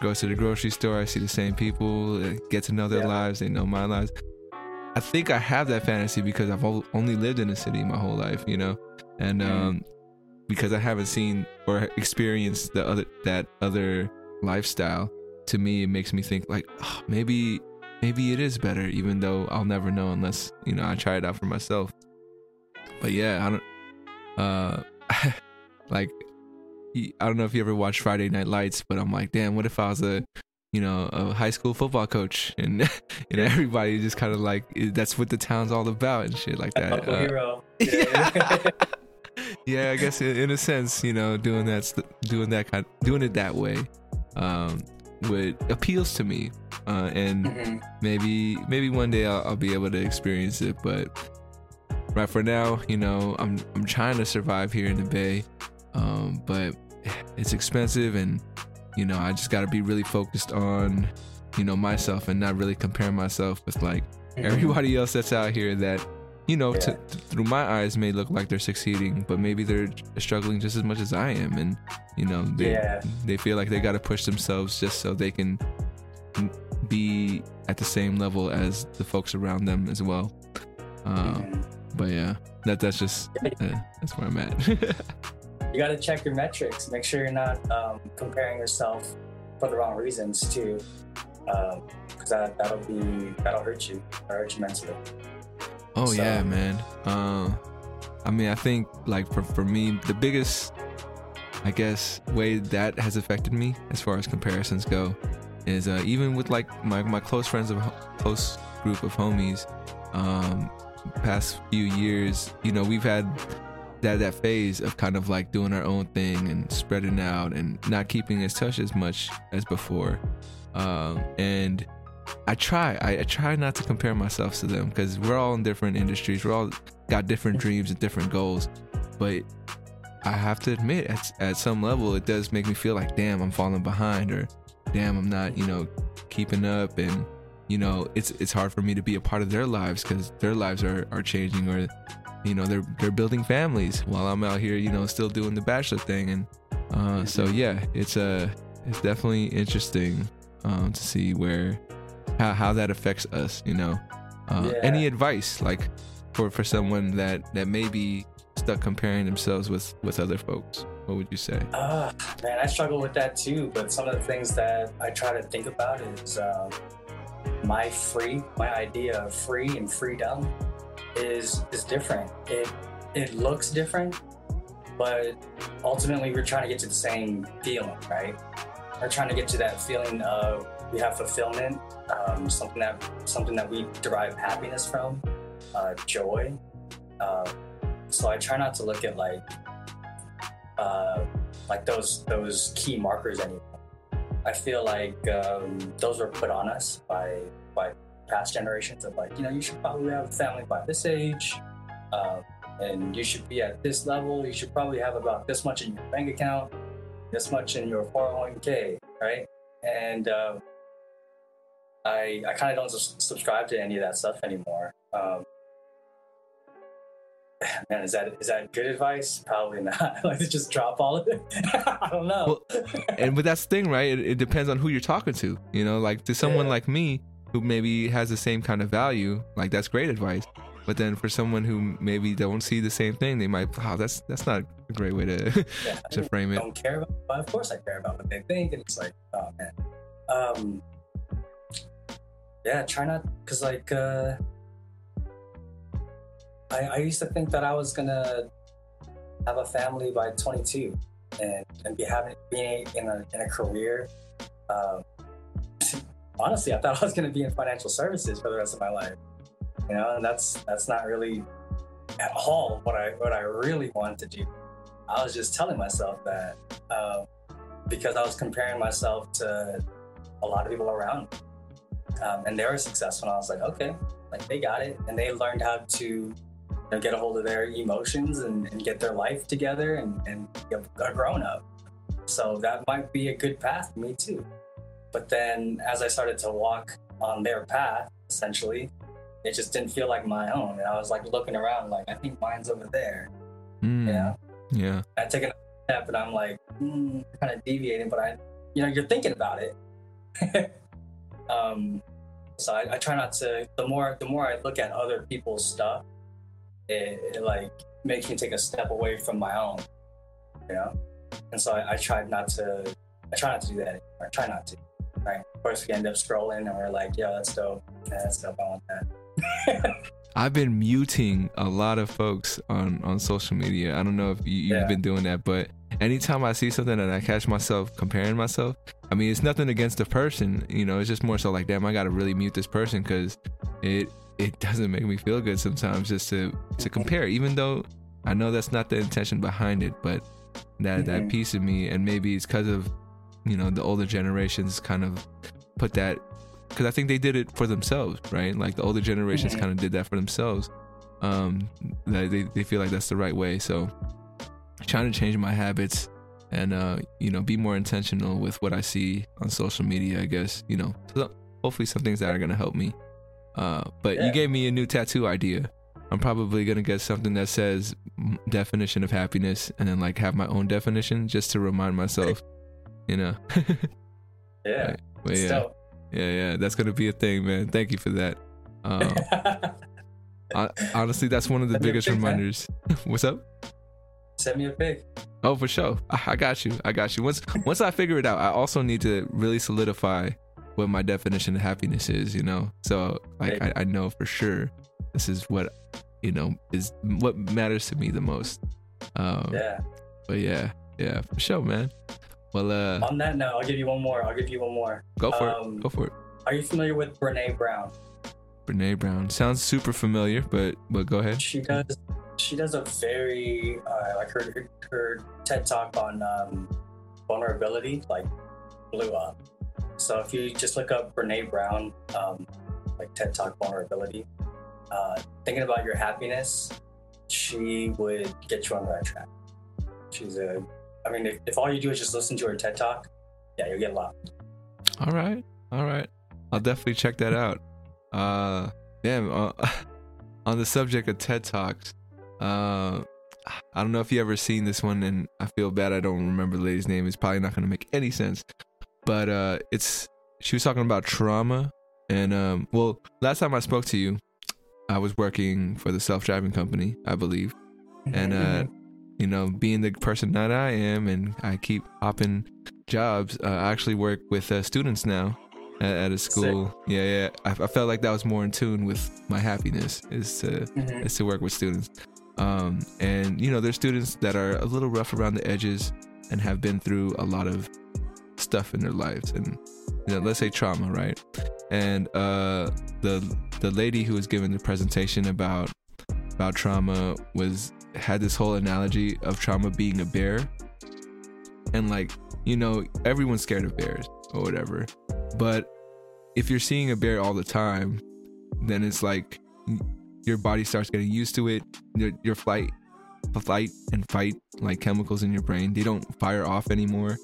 go to the grocery store, I see the same people, uh, get to know their yeah. lives, they know my lives. I think I have that fantasy because I've only lived in a city my whole life, you know, and mm-hmm. um, because I haven't seen or experienced the other that other lifestyle. To me, it makes me think like, oh, maybe maybe it is better, even though I'll never know unless you know I try it out for myself. But yeah, I don't. Uh, (laughs) like I don't know if you ever watched Friday Night Lights, but I'm like, damn, what if I was a you know a high school football coach and (laughs) you know everybody just kind of like that's what the town's all about and shit like that. Uh, hero. (laughs) yeah. (laughs) yeah, I guess in, a sense, you know, doing that, doing that kind, doing it that way, um, would appeals to me, uh, and Mhm. maybe maybe one day I'll, I'll be able to experience it. But right for now, you know, I'm I'm trying to survive here in the Bay, um, but (sighs) it's expensive, and you know, I just got to be really focused on, you know, myself and not really compare myself with like Mhm. everybody else that's out here that you know Yeah. to, through my eyes may look like they're succeeding but maybe they're struggling just as much as i am and you know they Yeah. they feel like they got to push themselves just so they can be at the same level as the folks around them as well um, Mhm. but yeah that that's just uh, that's where i'm at (laughs) you got to check your metrics. Make sure you're not um, comparing yourself for the wrong reasons too, because that that'll be that'll hurt you. That'll hurt you mentally. Oh So- yeah, man. Um, I mean, I think like for for me, the biggest, I guess, way that has affected me as far as comparisons go, is uh, even with like my my close friends of close group of homies, um, past few years, you know, we've had that that phase of kind of like doing our own thing and spreading out and not keeping as touch as much as before, um, and I try. I, I try not to compare myself to them because we're all in different industries. We're all got different dreams and different goals. But I have to admit, at, at some level, it does make me feel like, damn, I'm falling behind, or damn, I'm not, you know, keeping up. And you know, it's it's hard for me to be a part of their lives because their lives are, are changing, or you know, they're they're building families while I'm out here, you know, still doing the bachelor thing. And uh, so yeah, it's uh, it's definitely interesting um, to see where how, how that affects us you know uh, Yeah. any advice like for for someone that that may be stuck comparing themselves with with other folks what would you say Ah, man, I struggle with that too. But some of the things that I try to think about is um, my free, my idea of free and freedom is is different. It it looks different, but ultimately we're trying to get to the same feeling, right? We're trying to get to that feeling of we have fulfillment, um, something that something that we derive happiness from, uh, joy. Uh, so I try not to look at like uh, like those those key markers anymore. I feel like um, those were put on us by by past generations of like you know you should probably have a family by this age, um, and you should be at this level. You should probably have about this much in your bank account, this much in your 401k, right? And um, I I kind of don't subscribe to any of that stuff anymore. Um, (sighs) man, is that is that good advice? Probably not. (laughs) like to just drop all of it. (laughs) I don't know. and but that's the thing right it, it depends on who you're talking to you know like to someone Yeah. like me who maybe has the same kind of value like that's great advice. But then for someone who maybe don't see the same thing they might wow, that's that's not a great way to yeah, (laughs) to frame it. don't care about but of course I care about what they think and it's like oh man. Um yeah try not because like uh I, I used to think that I was gonna have a family by 22 and, and be having being in a, in a career um, honestly I thought I was gonna be in financial services for the rest of my life you know and that's that's not really at all what I what I really wanted to do I was just telling myself that um, because I was comparing myself to a lot of people around me. Um, and they were successful. And I was like, okay, like they got it. And they learned how to you know, get a hold of their emotions and, and get their life together and, and a grown up. So that might be a good path for me too. But then as I started to walk on their path, essentially, it just didn't feel like my own. And I was like looking around, like, I think mine's over there. Mm, You know? yeah I take a step and I'm like, mm, kind of deviating, but I, you know, you're thinking about it. (laughs) um, so I, I try not to. The more, the more I look at other people's stuff, it, it like makes me take a step away from my own, you know. And so I, I try not to. I try not to do that. Anymore. I try not to. Right. Of course, we end up scrolling and we're like, "Yeah, that's dope. Yeah, that's dope. I want that." (laughs) I've been muting a lot of folks on on social media. I don't know if you, you've Yeah. been doing that, but anytime I see something and I catch myself comparing myself, I mean, it's nothing against the person, you know. It's just more so like, damn, I gotta really mute this person because it it (laughs) doesn't make me feel good sometimes just to to compare, even though I know that's not the intention behind it, but that that Mhm. piece of me, and maybe it's because of you know the older generations kind of put that because I think they did it for themselves, right? Like the older generations Mhm. kind of did that for themselves. Um, that they they feel like that's the right way. So trying to change my habits and uh you know be more intentional with what I see on social media. I guess you know so hopefully some things that are gonna help me. Uh, but you gave me a new tattoo idea. I'm probably gonna get something that says definition of happiness, and then like have my own definition just to remind myself, you know. (laughs) Yeah. Right. But yeah, dope. yeah, yeah, that's gonna be a thing, man. Thank you for that. Um, (laughs) I, honestly, that's one of the a biggest big fan. reminders. (laughs) What's up? Send me a pic. Oh, for sure. I, I got you. I got you. Once once I figure it out, I also need to really solidify what my definition of happiness is. You know, so like I, I know for sure this is what you know is what matters to me the most. Um, Yeah. But yeah, yeah, for sure, man. Well, uh, On that note, I'll give you one more. I'll give you one more. go for um, it. Go for it. Are you familiar with Brene Brown? Brene Brown sounds super familiar, but but go ahead. She does. She does a very uh, like her her TED talk on um, vulnerability like blew up. So if you just look up Brene Brown, um, like TED talk vulnerability, uh, thinking about your happiness, she would get you on the right track. She's a. I mean, if, if all you do is just listen to her TED talk, yeah, you'll get a lot. All right, all right. I'll definitely check that out. Uh, damn. Uh, (laughs) on the subject of TED Talks, uh, I don't know if you ever seen this one, and I feel bad I don't remember the lady's name. It's probably not going to make any sense, but uh, it's she was talking about trauma, and um, well, last time I spoke to you, I was working for the self-driving company, I believe, and uh, you know, being the person that I am, and I keep hopping jobs. Uh, I actually work with uh, students now at, at a school. Yeah, yeah. I, I felt like that was more in tune with my happiness is to Mhm. is to work with students. Um, and you know, there's students that are a little rough around the edges and have been through a lot of stuff in their lives, and you know, let's say trauma, right? And uh, the the lady who was giving the presentation about about trauma was had this whole analogy of trauma being a bear. And like you know everyone's scared of bears or whatever. But if you're seeing a bear all the time then it's like your body starts getting used to it. Your, your flight flight and fight like chemicals in your brain they don't fire off anymore.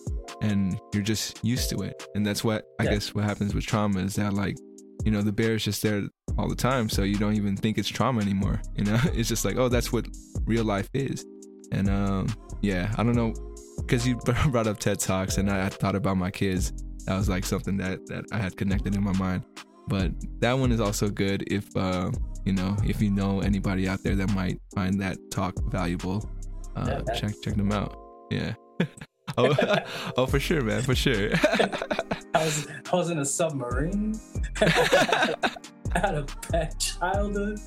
And you're just used to it. And that's what i Yeah. guess what happens with trauma is that like you know the bear is just there all the time so you don't even think it's trauma anymore you know? (laughs) It's just like oh that's what real life is. And um yeah i don't know because you (laughs) brought up ted talks and I, I thought about my kids. That was like something that that i had connected in my mind. But that one is also good if uh you know if you know anybody out there that might find that talk valuable uh Yeah, check check them out. Yeah. (laughs) Oh, oh for sure man for sure. I was I was in a submarine. (laughs) Had a bad childhood.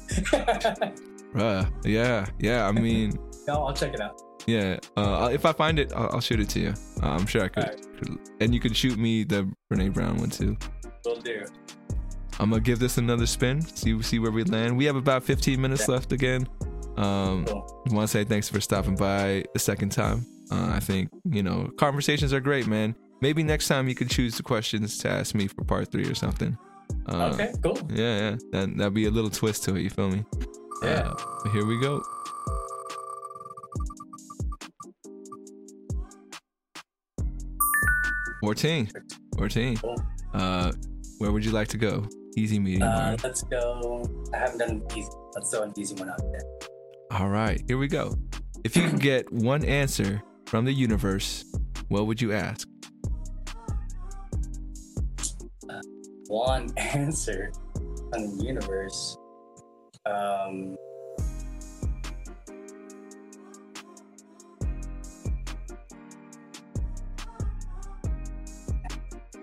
Bruh, (laughs) yeah yeah i mean no, I'll check it out. Yeah, uh, if I find it, I'll, I'll shoot it to you. Uh, I'm sure I could. Alright. And you can shoot me the Brene Brown one too. Will do. I'm gonna give this another spin. See see where we land. We have about 15 minutes Yeah. left again. Um, Cool. I want to say thanks for stopping by the second time. Uh, I think you know conversations are great, man. Maybe next time you could choose the questions to ask me for part three or something. Uh, okay, cool. Yeah, yeah. That that'd be a little twist to it. You feel me? Yeah. Uh, here we go. Fourteen. Fourteen. Cool. Uh, where would you like to go? Easy, medium, Uh, hard. let's go. I haven't done easy. Let's throw an easy one out there. All right, here we go. If you could get one answer from the universe, what would you ask? One (laughs) answer on the universe. Um.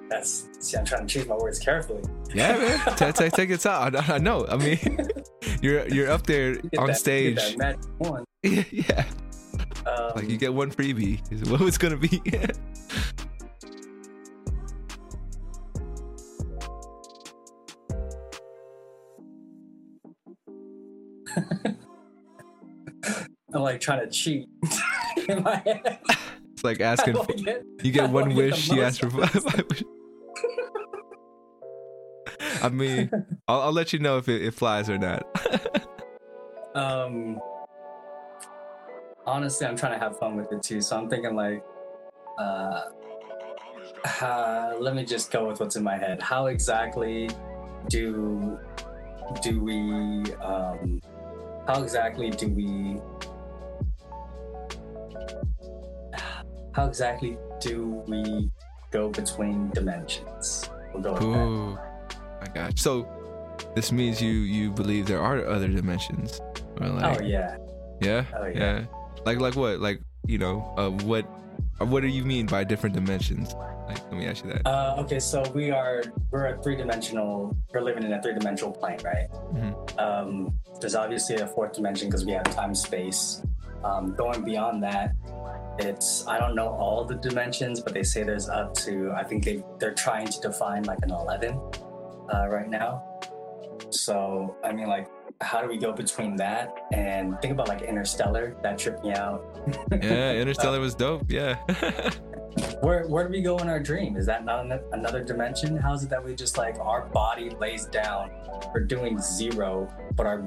That's see. I'm trying to choose my words carefully. Yeah, man. (laughs) take, take, take time. I, I know. I mean, (laughs) you're you're up there on that- stage. Get that magic one. yeah. Um, like you get one freebie. What it's gonna be. I'm like trying to cheat (laughs) in my head. it's like asking. For, get- you get one wish. You ask for five. I mean, I'll, I'll let you know if it, it flies or not. (laughs) Um, honestly, I'm trying to have fun with it too. So I'm thinking like, uh, uh, let me just go with what's in my head. How exactly do do we? Um, how exactly do we? How exactly do we go between dimensions? We'll go. Ooh, I got you. So this means you you believe there are other dimensions, or like oh yeah. yeah, Oh, yeah, yeah. like like what, like you know, uh, what, or what do you mean by different dimensions? Like, let me ask you that. Uh, okay, so we are we're a three dimensional. We're living in a three dimensional plane, right? Mhm. Um, there's obviously a fourth dimension because we have time space. Um, going beyond that, it's I don't know all the dimensions, but they say there's up to I think they they're trying to define like an eleven uh, right now. So I mean, like, how do we go between that and think about like Interstellar? That tripped me out. yeah, (laughs) Interstellar was dope. Yeah. (laughs) Where where do we go in our dream? Is that not another dimension? How is it that we just like our body lays down, we're doing zero, but our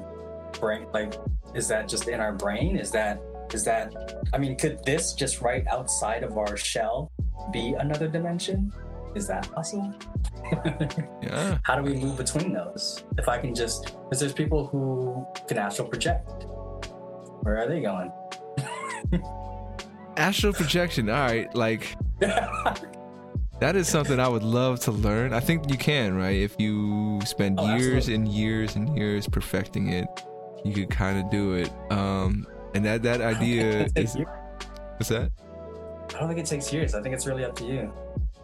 brain like is that just in our brain? Is that is that I mean, could this just right outside of our shell be another dimension? Is that possible? (laughs) yeah. How do we move between those? If I can just because there's people who can astral project. Where are they going? (laughs) Astral projection. All right, like (laughs) that is something I would love to learn. I think you can, right? If you spend Oh, years absolutely. and years and years perfecting it, you could kind of do it. Um, and that that idea is what's that? I don't think it takes years. I think it's really up to you.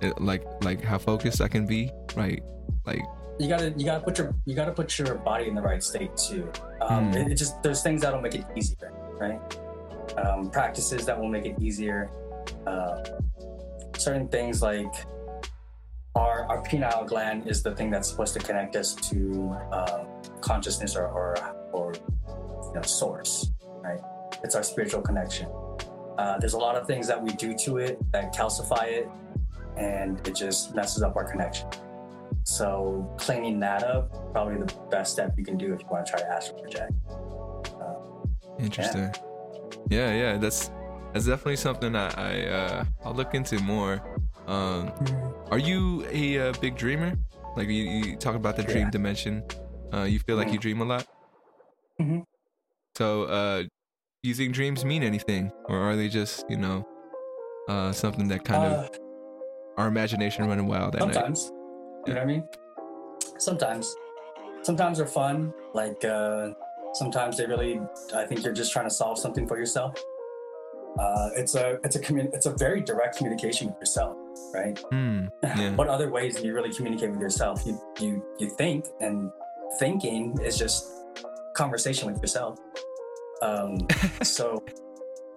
It- like like how focused I can be, right? Like you gotta you gotta put your you gotta put your body in the right state too. Um, Hmm. it, it just there's things that'll make it easier, right? Um, practices that will make it easier. Uh, certain things like our our pineal gland is the thing that's supposed to connect us to um, consciousness or or, or you know, source, right? It's our spiritual connection. Uh, there's a lot of things that we do to it that calcify it, and it just messes up our connection. So cleaning that up, probably the best step you can do if you want to try to astral project. interesting. Yeah, yeah. That's that's definitely something I, I uh, I'll look into more. Um, are you a uh, big dreamer? Like you, you talk about the dream Yeah. dimension. Uh, you feel like you dream a lot. Mhm. So, uh, do you think dreams mean anything, or are they just you know uh, something that kind of Uh, our imagination running wild at night? sometimes, you know what I mean? Sometimes, sometimes they're fun. Like uh, sometimes they really. I think you're just trying to solve something for yourself. Uh, it's a it's a commun- it's a very direct communication with yourself, right? Hmm. (laughs) Yeah. what other ways do you really communicate with yourself? You you you think, and thinking is just conversation with yourself. Um, so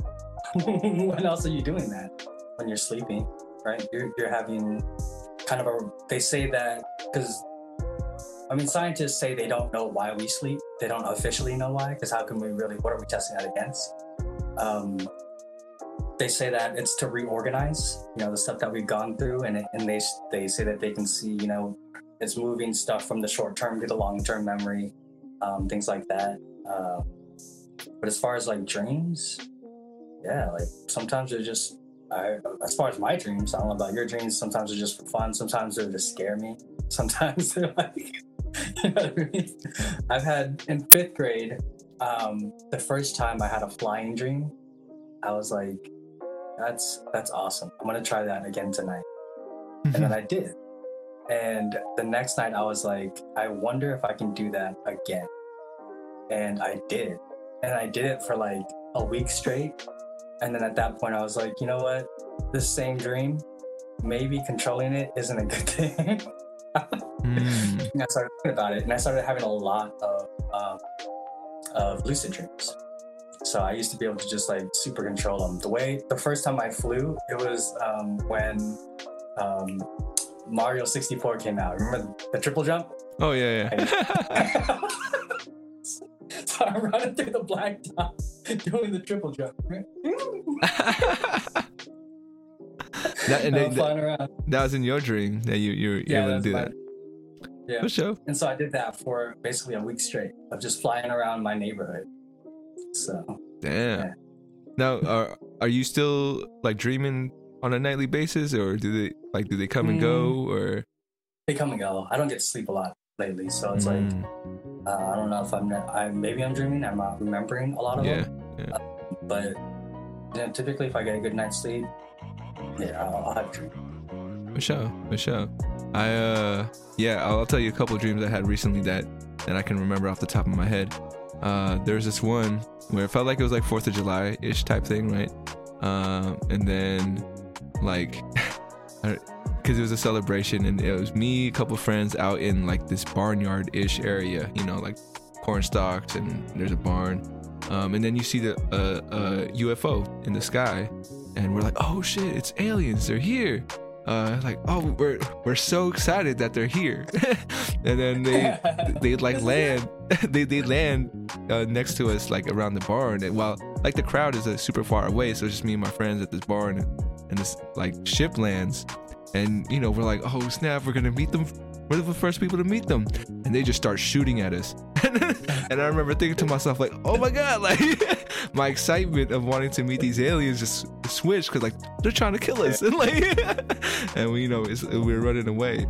(laughs) when else are you doing that? When you're sleeping, right? You're you're having kind of a. They say that because. I mean, scientists say they don't know why we sleep. They don't officially know why, because how can we really? What are we testing that against? Um, they say that it's to reorganize you know the stuff that we've gone through and, and they they say that they can see you know it's moving stuff from the short term to the long term memory um, things like that uh, but as far as like dreams yeah like sometimes they're just I, as far as my dreams i don't know about your dreams sometimes they're just for fun sometimes they're to scare me (laughs) sometimes they're like (laughs) you know what I mean? i've had in fifth grade um, the first time i had a flying dream i was like that's that's awesome. I'm gonna try that again tonight. And then I did. And the next night I was like, I wonder if I can do that again. And I did. And I did it for like a week straight. And then at that point I was like, you know what? This same dream, maybe controlling it isn't a good (laughs) thing. And I started thinking about it, and I started having a lot of um, of lucid dreams. So I used to be able to just like super control them. The way the first time I flew, it was um, when um, Mario 64 came out. Remember the triple jump? Oh yeah, yeah. (laughs) (laughs) through the black top, doing the triple jump. that, and (laughs) they, flying around. that was in your dream that you you were Yeah, able to do my- that. Yeah. For sure. And so I did that for basically a week straight of just flying around my neighborhood. So Damn. Yeah. Now, are are you still like dreaming on a nightly basis, or do they like do they come and go, mm. or they come and go. I don't get to sleep a lot lately, so it's like Mm, uh, I don't know if I'm I maybe I'm dreaming. I'm not remembering a lot of yeah, them. But you know, typically, if I get a good night's sleep, yeah, I'll, I'll have a dream. for sure, for sure. I uh, yeah, I'll, I'll tell you a couple of dreams I had recently that that I can remember off the top of my head. Uh, there's this one where it felt like it was like Fourth of July ish type thing, right? Um, and then like. (laughs) because it was a celebration and it was me a couple friends out in like this barnyard ish area you know like corn stalks and there's a barn. Um, and then you see the uh, uh, ufo in the sky and we're like oh shit it's aliens they're here. Uh, like oh we're we're so excited that they're here. (laughs) And then they (laughs) they like land (laughs) they they land uh, next to us like around the barn and while like the crowd is uh, super far away so it's just me and my friends at this barn and this like ship lands and you know we're like oh snap we're gonna meet them. We're the first people to meet them. And they just start shooting at us. (laughs) And i remember thinking to myself like oh my god (laughs) like my excitement of wanting to meet these aliens just switched because like they're trying to kill us. And (laughs) like and we you know it's, we're running away.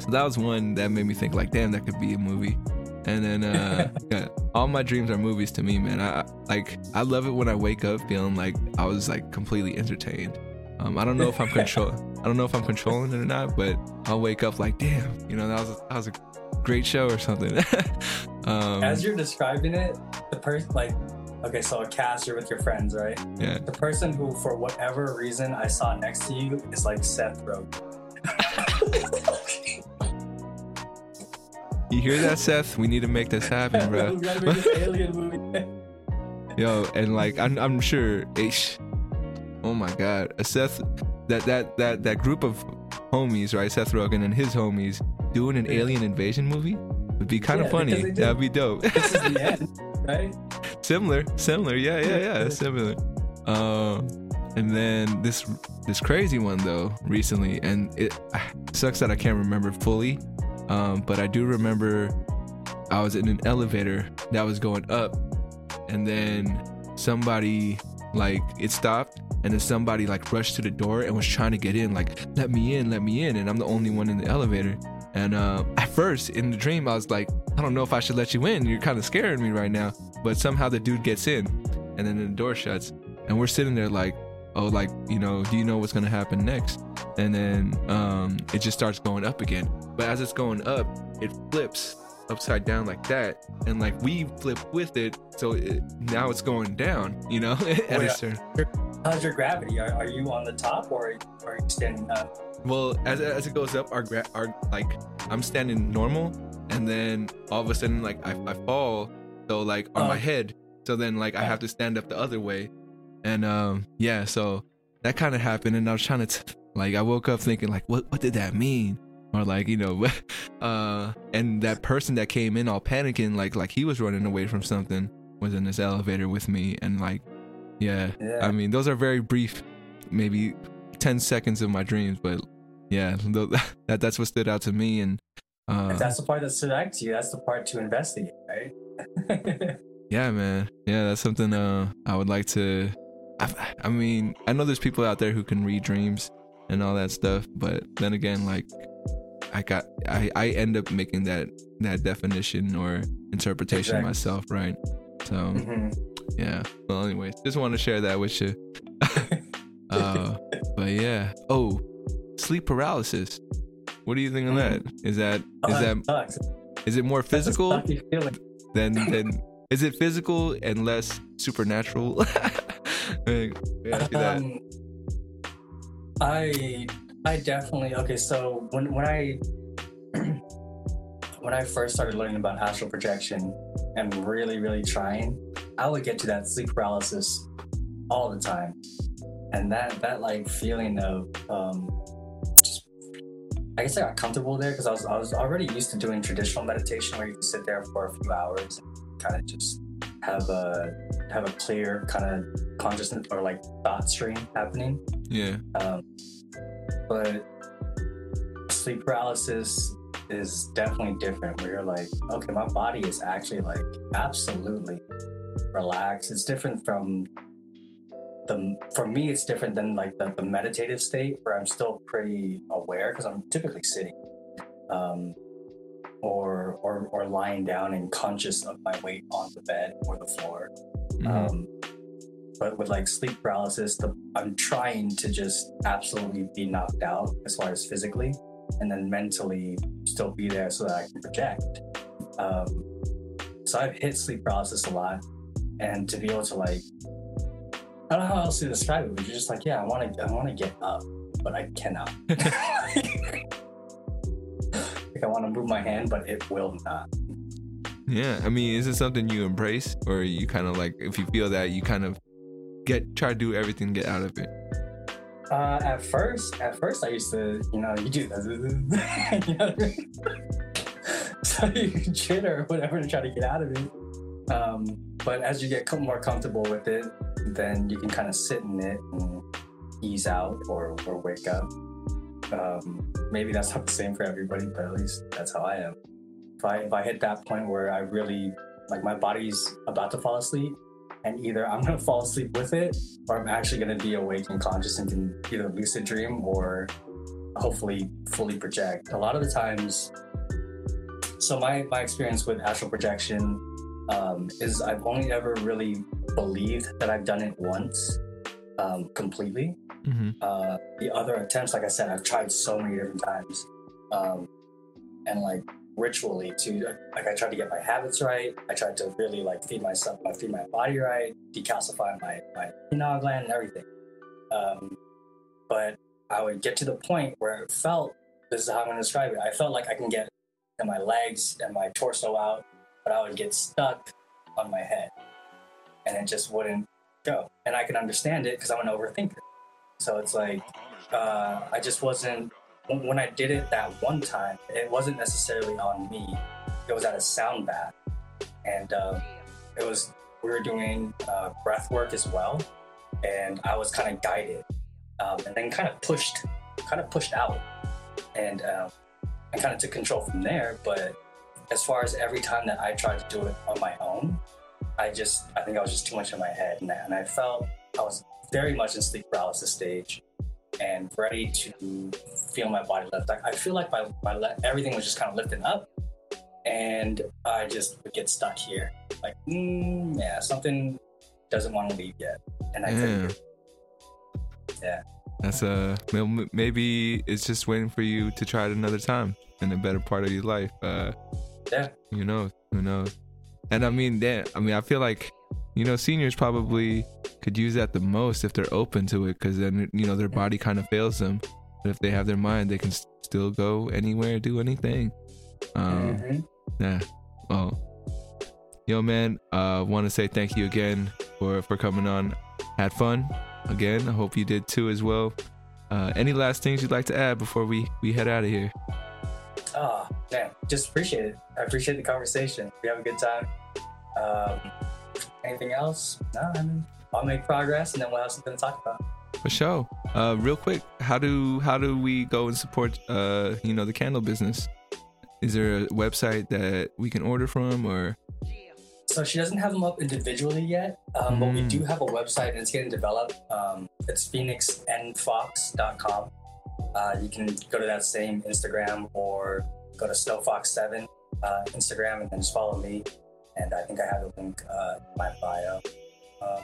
So that was one that made me think like damn that could be a movie. And then uh yeah, all my dreams are movies to me man. I I- like i love it when i wake up feeling like i was like completely entertained um, I don't know if I'm (laughs) control. I don't know if I'm controlling it or not, but I'll wake up like, damn, you know, that was a, that was a great show or something. (laughs) um, As you're describing it, the person like, okay, so a cast, you're with your friends, right? yeah, The person who, for whatever reason, I saw next to you is like Seth Rogen. (laughs) you hear that, Seth? We need to make this happen, bro. we gotta make this alien movie. Yo, and like I'm, I'm sure, ish, oh my god, Seth, that that that that group of homies, right? Seth Rogen and his homies doing an Yeah. alien invasion movie would be kind of funny. because they do. That'd be dope. this is the end, right? (laughs) similar similar yeah yeah yeah similar um and then this this crazy one though recently and it sucks that i can't remember fully um but i do remember i was in an elevator that was going up and then somebody like it stopped and then somebody like rushed to the door and was trying to get in like let me in let me in and i'm the only one in the elevator. And uh, at first in the dream i was like i don't know if i should let you in. You're kind of scaring me right now. But somehow the dude gets in and then the door shuts and we're sitting there like oh like you know do you know what's gonna happen next? And then um it just starts going up again. But as it's going up it flips upside down like that and like we flip with it so it, now it's going down you know (laughs) at a certain How's your gravity? Are, are you on the top or are you standing up? well as, as it goes up our gra- our like i'm standing normal and then all of a sudden like i, I fall so like on Oh. my head so then like i have to stand up the other way and um yeah so that kind of happened and i was trying to t- like i woke up thinking like what what did that mean or like you know (laughs) uh and that person that came in all panicking like like he was running away from something was in this elevator with me and like yeah Yeah. i mean those are very brief maybe 10 seconds of my dreams but yeah tho- (laughs) that that's what stood out to me and uh if that's the part that stood out to you, that's the part to investigate, right? (laughs) yeah man yeah that's something uh i would like to I, I mean i know there's people out there who can read dreams and all that stuff but then again like i got i i end up making that that definition or interpretation Exactly. myself right? So Mhm. yeah. Well anyways just want to share that with you. (laughs) Uh but yeah. Oh sleep paralysis. What do you think of that? Is that Oh, is that that sucks. is it more physical than than is it physical and less supernatural? (laughs) Hey, yeah, ask you that. Um, I I definitely okay. So when when I (clears throat) when I first started learning about astral projection am really, really trying, I would get to that sleep paralysis all the time. And that that like feeling of um just I guess I got comfortable there because I was I was already used to doing traditional meditation where you can sit there for a few hours and kind of just have a have a clear kind of consciousness or like thought stream happening. Yeah. Um, but sleep paralysis is definitely different where you're like, okay, my body is actually like absolutely relaxed. It's different from the for me it's different than like the, the meditative state where I'm still pretty aware because I'm typically sitting. Um, or, or or lying down and conscious of my weight on the bed or the floor. Mhm. Um, but with like sleep paralysis, the, I'm trying to just absolutely be knocked out as far as physically, and then mentally still be there so that I can project. Um, so I've hit sleep paralysis a lot, and to be able to like, I don't know how else to describe it, but you're just like, yeah, I want to, I want to get up, but I cannot. (laughs) like I want to move my hand, but it will not. Yeah, I mean, is it something you embrace, or you kind of like if you feel that you kind of get try to do everything get out of it? Uh, at first, at first, I used to, you know, you do this, (laughs) you know (laughs) so you chitter or whatever to try to get out of it. Um, but as you get more comfortable with it, then you can kind of sit in it and ease out or, or wake up. Um, maybe that's not the same for everybody, but at least that's how I am. If I if I hit that point where I really like my body's about to fall asleep, and either I'm gonna fall asleep with it, or I'm actually gonna be awake and conscious and can either lucid dream or hopefully fully project. A lot of the times, so my my experience with astral projection um, is I've only ever really believed that I've done it once um, completely. hmm Uh, the other attempts, like I said, I've tried so many different times, um, and like ritually to Like I tried to get my habits right. I tried to really like feed myself, I feed my body right, decalcify my my pineal gland and everything. Um, but I would get to the point where it felt. This is how I'm to describe it. I felt like I can get my legs and my torso out, but I would get stuck on my head, and it just wouldn't go. And I can understand it because I'm an overthinker. So it's like uh, I just wasn't when I did it that one time. It wasn't necessarily on me. It was at a sound bath, and um, it was we were doing uh, breath work as well, and I was kind of guided, um, and then kind of pushed, kind of pushed out, and um, I kind of took control from there. But as far as every time that I tried to do it on my own, I just I think I was just too much in my head, and and I felt I was very much in sleep paralysis stage and ready to feel my body lift. I, I feel like my, my le- everything was just kind of lifting up, and I just would get stuck here. Like, mm, yeah, something doesn't want to leave yet, and I couldn't. Yeah. That's uh m- maybe it's just waiting for you to try it another time in a better part of your life. Uh, yeah, who knows? Who knows? And I mean, that I mean, I feel like you know seniors probably could use that the most if they're open to it, because then you know their body kind of fails them, but if they have their mind, they can s- still go anywhere, do anything. Um, Mhm. Yeah. Oh. Yo, man. Uh, want to say thank you again for for coming on. Had fun again. I hope you did too as well. Uh, any last things you'd like to add before we we head out of here? Oh, man, just appreciate it. I appreciate the conversation. We have a good time. Um, anything else? No, I mean, I'll make progress, and then we'll have something to talk about. For sure. Uh, real quick, how do how do we go and support uh you know the candle business? Is there a website that we can order from or? So she doesn't have them up individually yet, um, but we Mm. do have a website and it's getting developed. Um, it's phoenixnfox.com. Uh, you can go to that same Instagram or go to snowfox7 uh, Instagram and then just follow me. And I think I have the link uh, in my bio. Uh,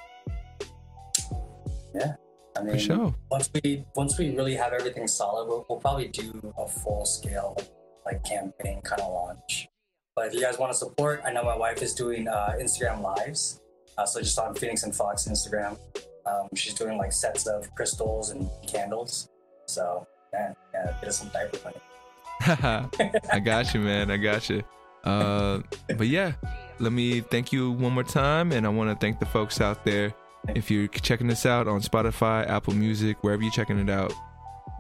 yeah, I mean, sure. once we once we really have everything solid, we'll, we'll probably do a full scale like campaign kind of launch. But if you guys want to support, I know my wife is doing uh, Instagram lives, uh, so just on Phoenix and Fox Instagram, um, she's doing like sets of crystals and candles. So man, yeah, get us some diaper money. (laughs) I got you, man. I got you. Uh, but yeah, let me thank you one more time, and I want to thank the folks out there. If you're checking this out on Spotify, Apple Music, wherever you're checking it out,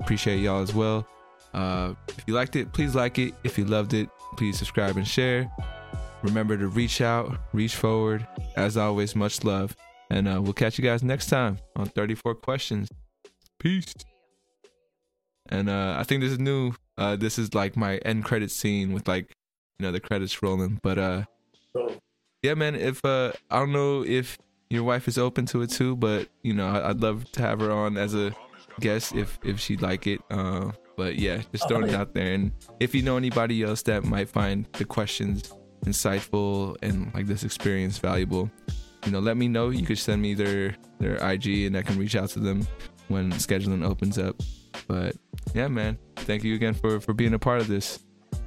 appreciate y'all as well. Uh, if you liked it, please like it. If you loved it, please subscribe and share. Remember to reach out, reach forward. As always, much love. And uh, we'll catch you guys next time on 34 Questions. Peace. And uh, I think this is new. Uh, this is like my end credit scene with like, you know, the credits rolling. But uh, Cool. yeah, man. If uh, I don't know if your wife is open to it too, but you know, I'd love to have her on as a guest if if she'd like it. Uh, but yeah, just throwing it out there. And if you know anybody else that might find the questions insightful and like this experience valuable, you know, let me know. You could send me their their IG and I can reach out to them when scheduling opens up. But yeah, man, thank you again for for being a part of this.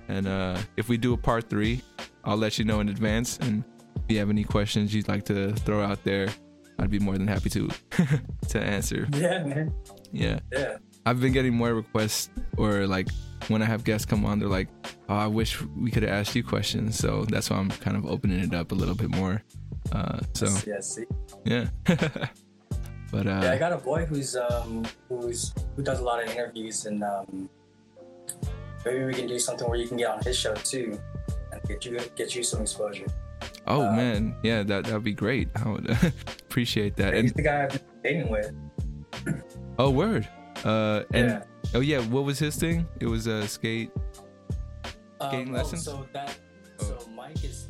And uh, if we do a part three, I'll let you know in advance. And if you have any questions you'd like to throw out there, I'd be more than happy to (laughs) to answer. Yeah, man. Yeah. Yeah. I've been getting more requests or like when I have guests come on, they're like, "Oh, I wish we could have asked you questions." So that's why I'm kind of opening it up a little bit more. Uh, so Yeah, see. yeah, (laughs) but Yeah, I uh, got a boy who's um who's who does a lot of interviews and um maybe we can do something where you can get on his show too get you get you some exposure. oh uh, man, yeah, that that'd be great. I would (laughs) appreciate that. He's And the guy I've been dating with. oh, word. Uh, and yeah. oh yeah, what was his thing? It was uh, skate. Um, skating oh, lessons? so that Oh. so Mike is